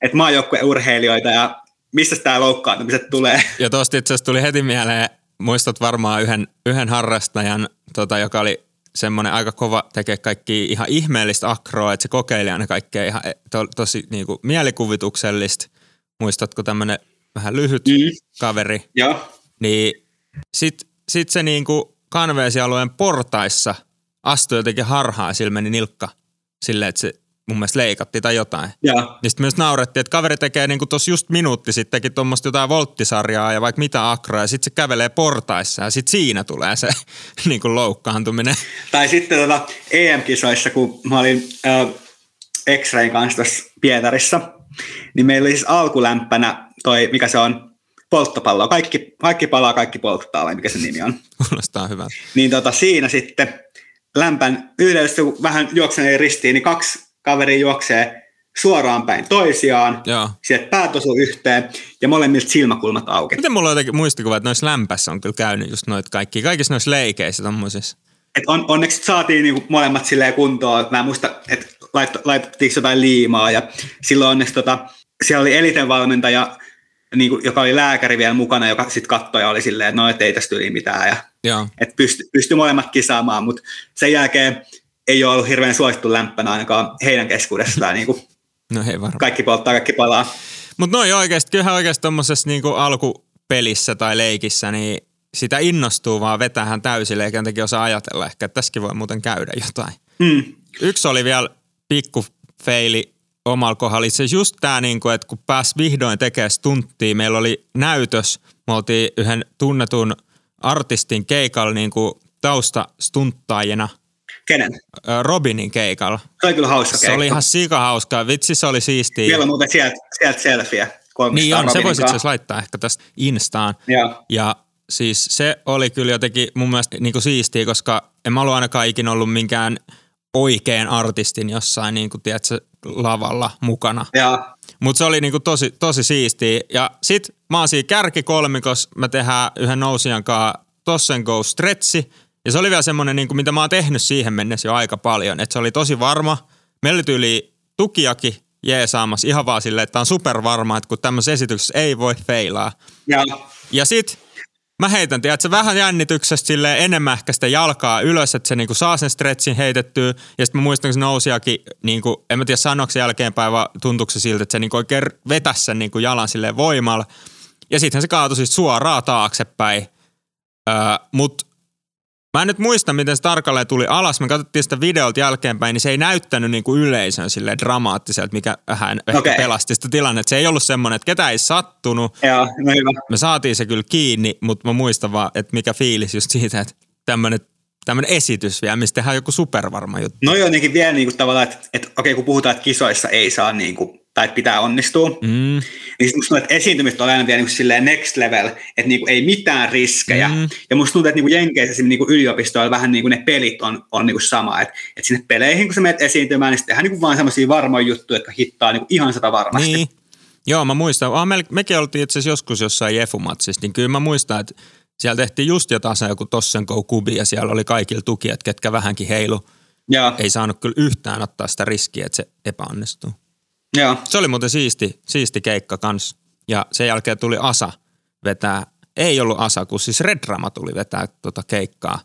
et maajoukkueurheilijoita ja mistä tämä loukkaantumiset tulee. Ja tuosta itse asiassa tuli heti mieleen, muistat varmaan yhden, yhden harrastajan, tota, joka oli semmoinen aika kova tekee kaikki ihan ihmeellistä akroa, että se kokeili aina kaikkea ihan to, tosi niin kuin, mielikuvituksellista. Muistatko tämmöinen vähän lyhyt Mm. kaveri? Joo. Niin sit, sit se niinku kanveesialueen portaissa astui jotenkin harhaan, sillä meni nilkka silleen, että se mun mielestä leikatti tai jotain. Joo. Niin sitten myös naurettiin, että kaveri tekee niinku tossa just minuutti sittenkin tuommoista jotain volttisarjaa ja vaikka mitä akroa ja sitten se kävelee portaissa ja sitten siinä tulee se niinku loukkaantuminen. Tai sitten tota EM-kisoissa, kun mä olin äh, X-Rayn kanssa tuossa Pietarissa, niin meillä oli siis alkulämpänä toi, mikä se on, polttopallo. Kaikki, kaikki palaa, kaikki polttaa, vai mikä se nimi on. Kuulostaa hyvältä. Niin tota, siinä sitten lämpän yhdessä, kun vähän juokseneen ristiin, niin kaksi kaveria juoksee suoraan päin toisiaan. Joo. Sieltä päät osuu yhteen ja molemmilta silmäkulmat auki. Miten mulla on jotenkin muistikuva, että noissa lämpässä on kyllä käynyt just noit kaikki, kaikissa noissa leikeissä tommosissa. Et on, onneksi saatiin niinku molemmat silleen kuntoon. Mä en muista, että lait, laitettiinko jotain liimaa ja silloin onneksi tota, siellä oli eliten valmentaja, niinku, joka oli lääkäri vielä mukana, joka sitten katsoi ja oli silleen, että no et ei tästä yli mitään. Ja, Joo. et pysty, pysty molemmat kisaamaan, mutta sen jälkeen ei ole ollut hirveän suosittu lämpänä ainakaan heidän keskuudestaan. niinku, No hei varmaan. kaikki polttaa, kaikki palaa. Mutta noin oikeasti, kyllähän oikeasti tuommoisessa niinku alkupelissä tai leikissä, niin sitä innostuu vaan vetähän täysille, eikä jotenkin osaa ajatella ehkä, että tässäkin voi muuten käydä jotain. Mm. Yksi oli vielä pikku feili omalla kohdalla. Itse just tämä, niinku, että kun pääsi vihdoin tekemään stunttia, meillä oli näytös, me oltiin yhden tunnetun artistin keikalla niinku taustastunttaajina, Kenen? Robinin keikalla. Se oli kyllä hauska Se oli ihan sika hauskaa. Vitsi, se oli siistiä. Vielä muuten sieltä, sieltä selfieä. Niin on, se voisi itse laittaa ehkä tästä Instaan. Joo. Ja siis se oli kyllä jotenkin mun mielestä niin kuin siistiä, koska en mä ollut ainakaan ikinä ollut minkään oikean artistin jossain niin kuin, tiedätkö, lavalla mukana. Ja Mutta se oli niin kuin tosi, tosi siistiä. Ja sit mä oon siinä kärkikolmikos, mä tehdään yhden nousijan kanssa tossen go stretchi. Ja se oli vielä semmoinen, niin kuin, mitä mä oon tehnyt siihen mennessä jo aika paljon. Että se oli tosi varma. Meillä oli tyyli tukiakin jeesaamassa ihan vaan silleen, että on supervarma, että kun tämmöisessä esityksessä ei voi feilaa. ja Ja sit mä heitän, tiedätkö, vähän jännityksestä sille enemmän ehkä sitä jalkaa ylös, että se niinku saa sen stretchin heitettyä. Ja sitten mä muistan, kun se nousijakin, niinku, en mä tiedä sanoiko se jälkeenpäin, vaan tuntuuko se siltä, että se niinku oikein vetäisi sen niinku jalan silleen voimalla. Ja sitten se kaatui siis suoraan taaksepäin. Öö, Mutta mä en nyt muista, miten se tarkalleen tuli alas. Me katsottiin sitä videolta jälkeenpäin, niin se ei näyttänyt niinku yleisön silleen dramaattiselta, mikä ehkä Okei. pelasti sitä tilannetta. Se ei ollut semmoinen, että ketä ei sattunut, ja no hyvä. me saatiin se kyllä kiinni, mutta mä muistan vaan, että mikä fiilis just siitä, että tämmönen, tämmönen esitys vielä, mistä tehdään joku supervarma juttu. No jotenkin vielä niin kuin tavallaan, että, että okei kun puhutaan, että kisoissa ei saa niin kuin, tai että pitää onnistua, mm. Niin musta tuntuu, että esiintymiset on aina vielä niin kuin silleen next level, että niin kuin ei mitään riskejä. Mm. Ja musta tuntuu, että niin kuin Jenkeissä niin kuin yliopistoilla vähän niin kuin ne pelit on, on niin kuin sama, että, että sinne peleihin kun sä menet esiintymään, niin sitten tehdään niin kuin vaan semmoisia varmoja juttuja, jotka hittaa niin kuin ihan sata varmasti. niin. Joo, mä muistan. Ah, me, mekin oltiin itse asiassa joskus jossain Jefumatsissa, niin kyllä mä muistan, että siellä tehtiin just jotain joku Tossen Go Kubi ja siellä oli kaikilla tukijat, ketkä vähänkin heilu. Ja, Ei saanut kyllä yhtään ottaa sitä riskiä, että se epäonnistuu. Ja, Se oli muuten siisti, siisti keikka kans. Ja sen jälkeen tuli Asa vetää, ei ollut Asa, kun siis Red Drama tuli vetää tota keikkaa.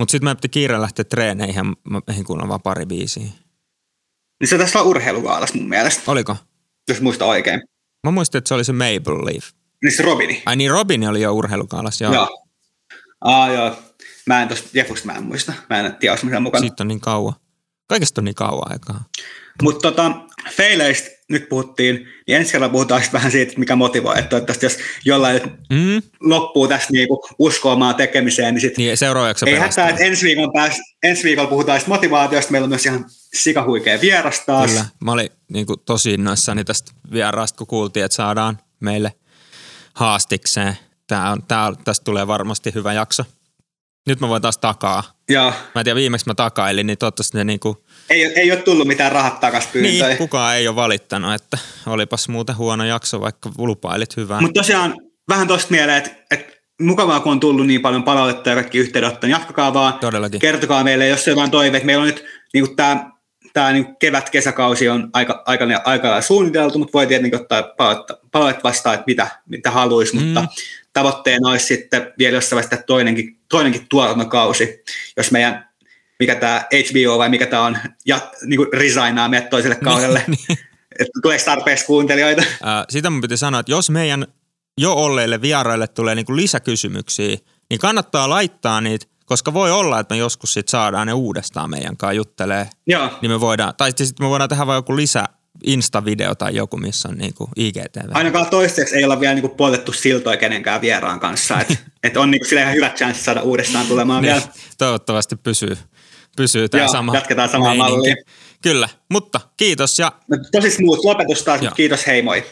Mutta sitten mä piti kiire lähteä treeneihin, mä ehdin kunnon vaan pari biisiä. Niin se tässä on urheilugaalas mun mielestä, Oliko? jos muista oikein. Mä muistin, että se oli se Maple Leaf. Niin se Robini. Ai niin, Robin oli jo urheilukaalas, joo. Joo. joo. Aa, joo. Mä en tosta Jeffusta mä en muista. Mä en tiedä, onko mukana. Siitä on niin kauan. Kaikesta on niin kauan aikaa. Mutta tota, feileistä nyt puhuttiin, niin ensi kerralla puhutaan sitten vähän siitä, mikä motivoi. Että toivottavasti jos jollain Mm. loppuu tästä niinku uskoamaan tekemiseen, niin sitten Niin seuraavaksi ei pelastaa. hätää, että ensi viikolla, pääs, ensi viikolla puhutaan sitten motivaatiosta. Meillä on myös ihan sikahuikea vieras taas. Kyllä. Mä olin niin kuin, tosi innoissani tästä vieraasta, kun kuultiin, että saadaan meille haastikseen. Tää on, tää tästä tulee varmasti hyvä jakso. Nyt mä voin taas takaa. Joo. Mä en tiedä, viimeksi mä takailin, niin toivottavasti ne niinku, Ei, ei ole tullut mitään rahat takas pyyntöjä. niin, kukaan ei ole valittanut, että olipas muuten huono jakso, vaikka lupailit hyvää. Mutta tosiaan vähän tuosta mieleen, että, että mukavaa kun on tullut niin paljon palautetta ja kaikki yhteydenottoja, niin jatkakaa vaan. Todellakin. Kertokaa meille, jos on jotain toiveita. Meillä on nyt niin tämä tämä niin kevät-kesäkausi on aika, aika, aika suunniteltu, mutta voi tietenkin ottaa palautetta, palautetta vastaan, että mitä, mitä haluaisi, mm. mutta tavoitteena olisi sitten vielä jossain vaiheessa toinenkin, toinenkin tuotantokausi, jos meidän, mikä tämä HBO vai mikä tämä on, ja niin kuin resignaa meidät toiselle kaudelle, että tuleeko tarpeeksi kuuntelijoita. Ää, sitä mun piti sanoa, että jos meidän jo olleille vieraille tulee niinku lisäkysymyksiä, niin kannattaa laittaa niitä, koska voi olla, että me joskus sit saadaan ne uudestaan meidän kanssa juttelee. Joo. Niin me voidaan, tai sitten me voidaan tehdä vaan joku lisä Insta-video tai joku, missä on niinku IGTV. Ainakaan toistaiseksi ei olla vielä niinku poltettu siltoja kenenkään vieraan kanssa. Et, et on niinku ihan hyvät chanssit saada uudestaan tulemaan niin, vielä. Toivottavasti pysyy, pysyy tämä Joo, sama jatketaan samaa mallia. Kyllä, mutta kiitos ja No, tosi smooth lopetus taas, Joo. kiitos, hei moi.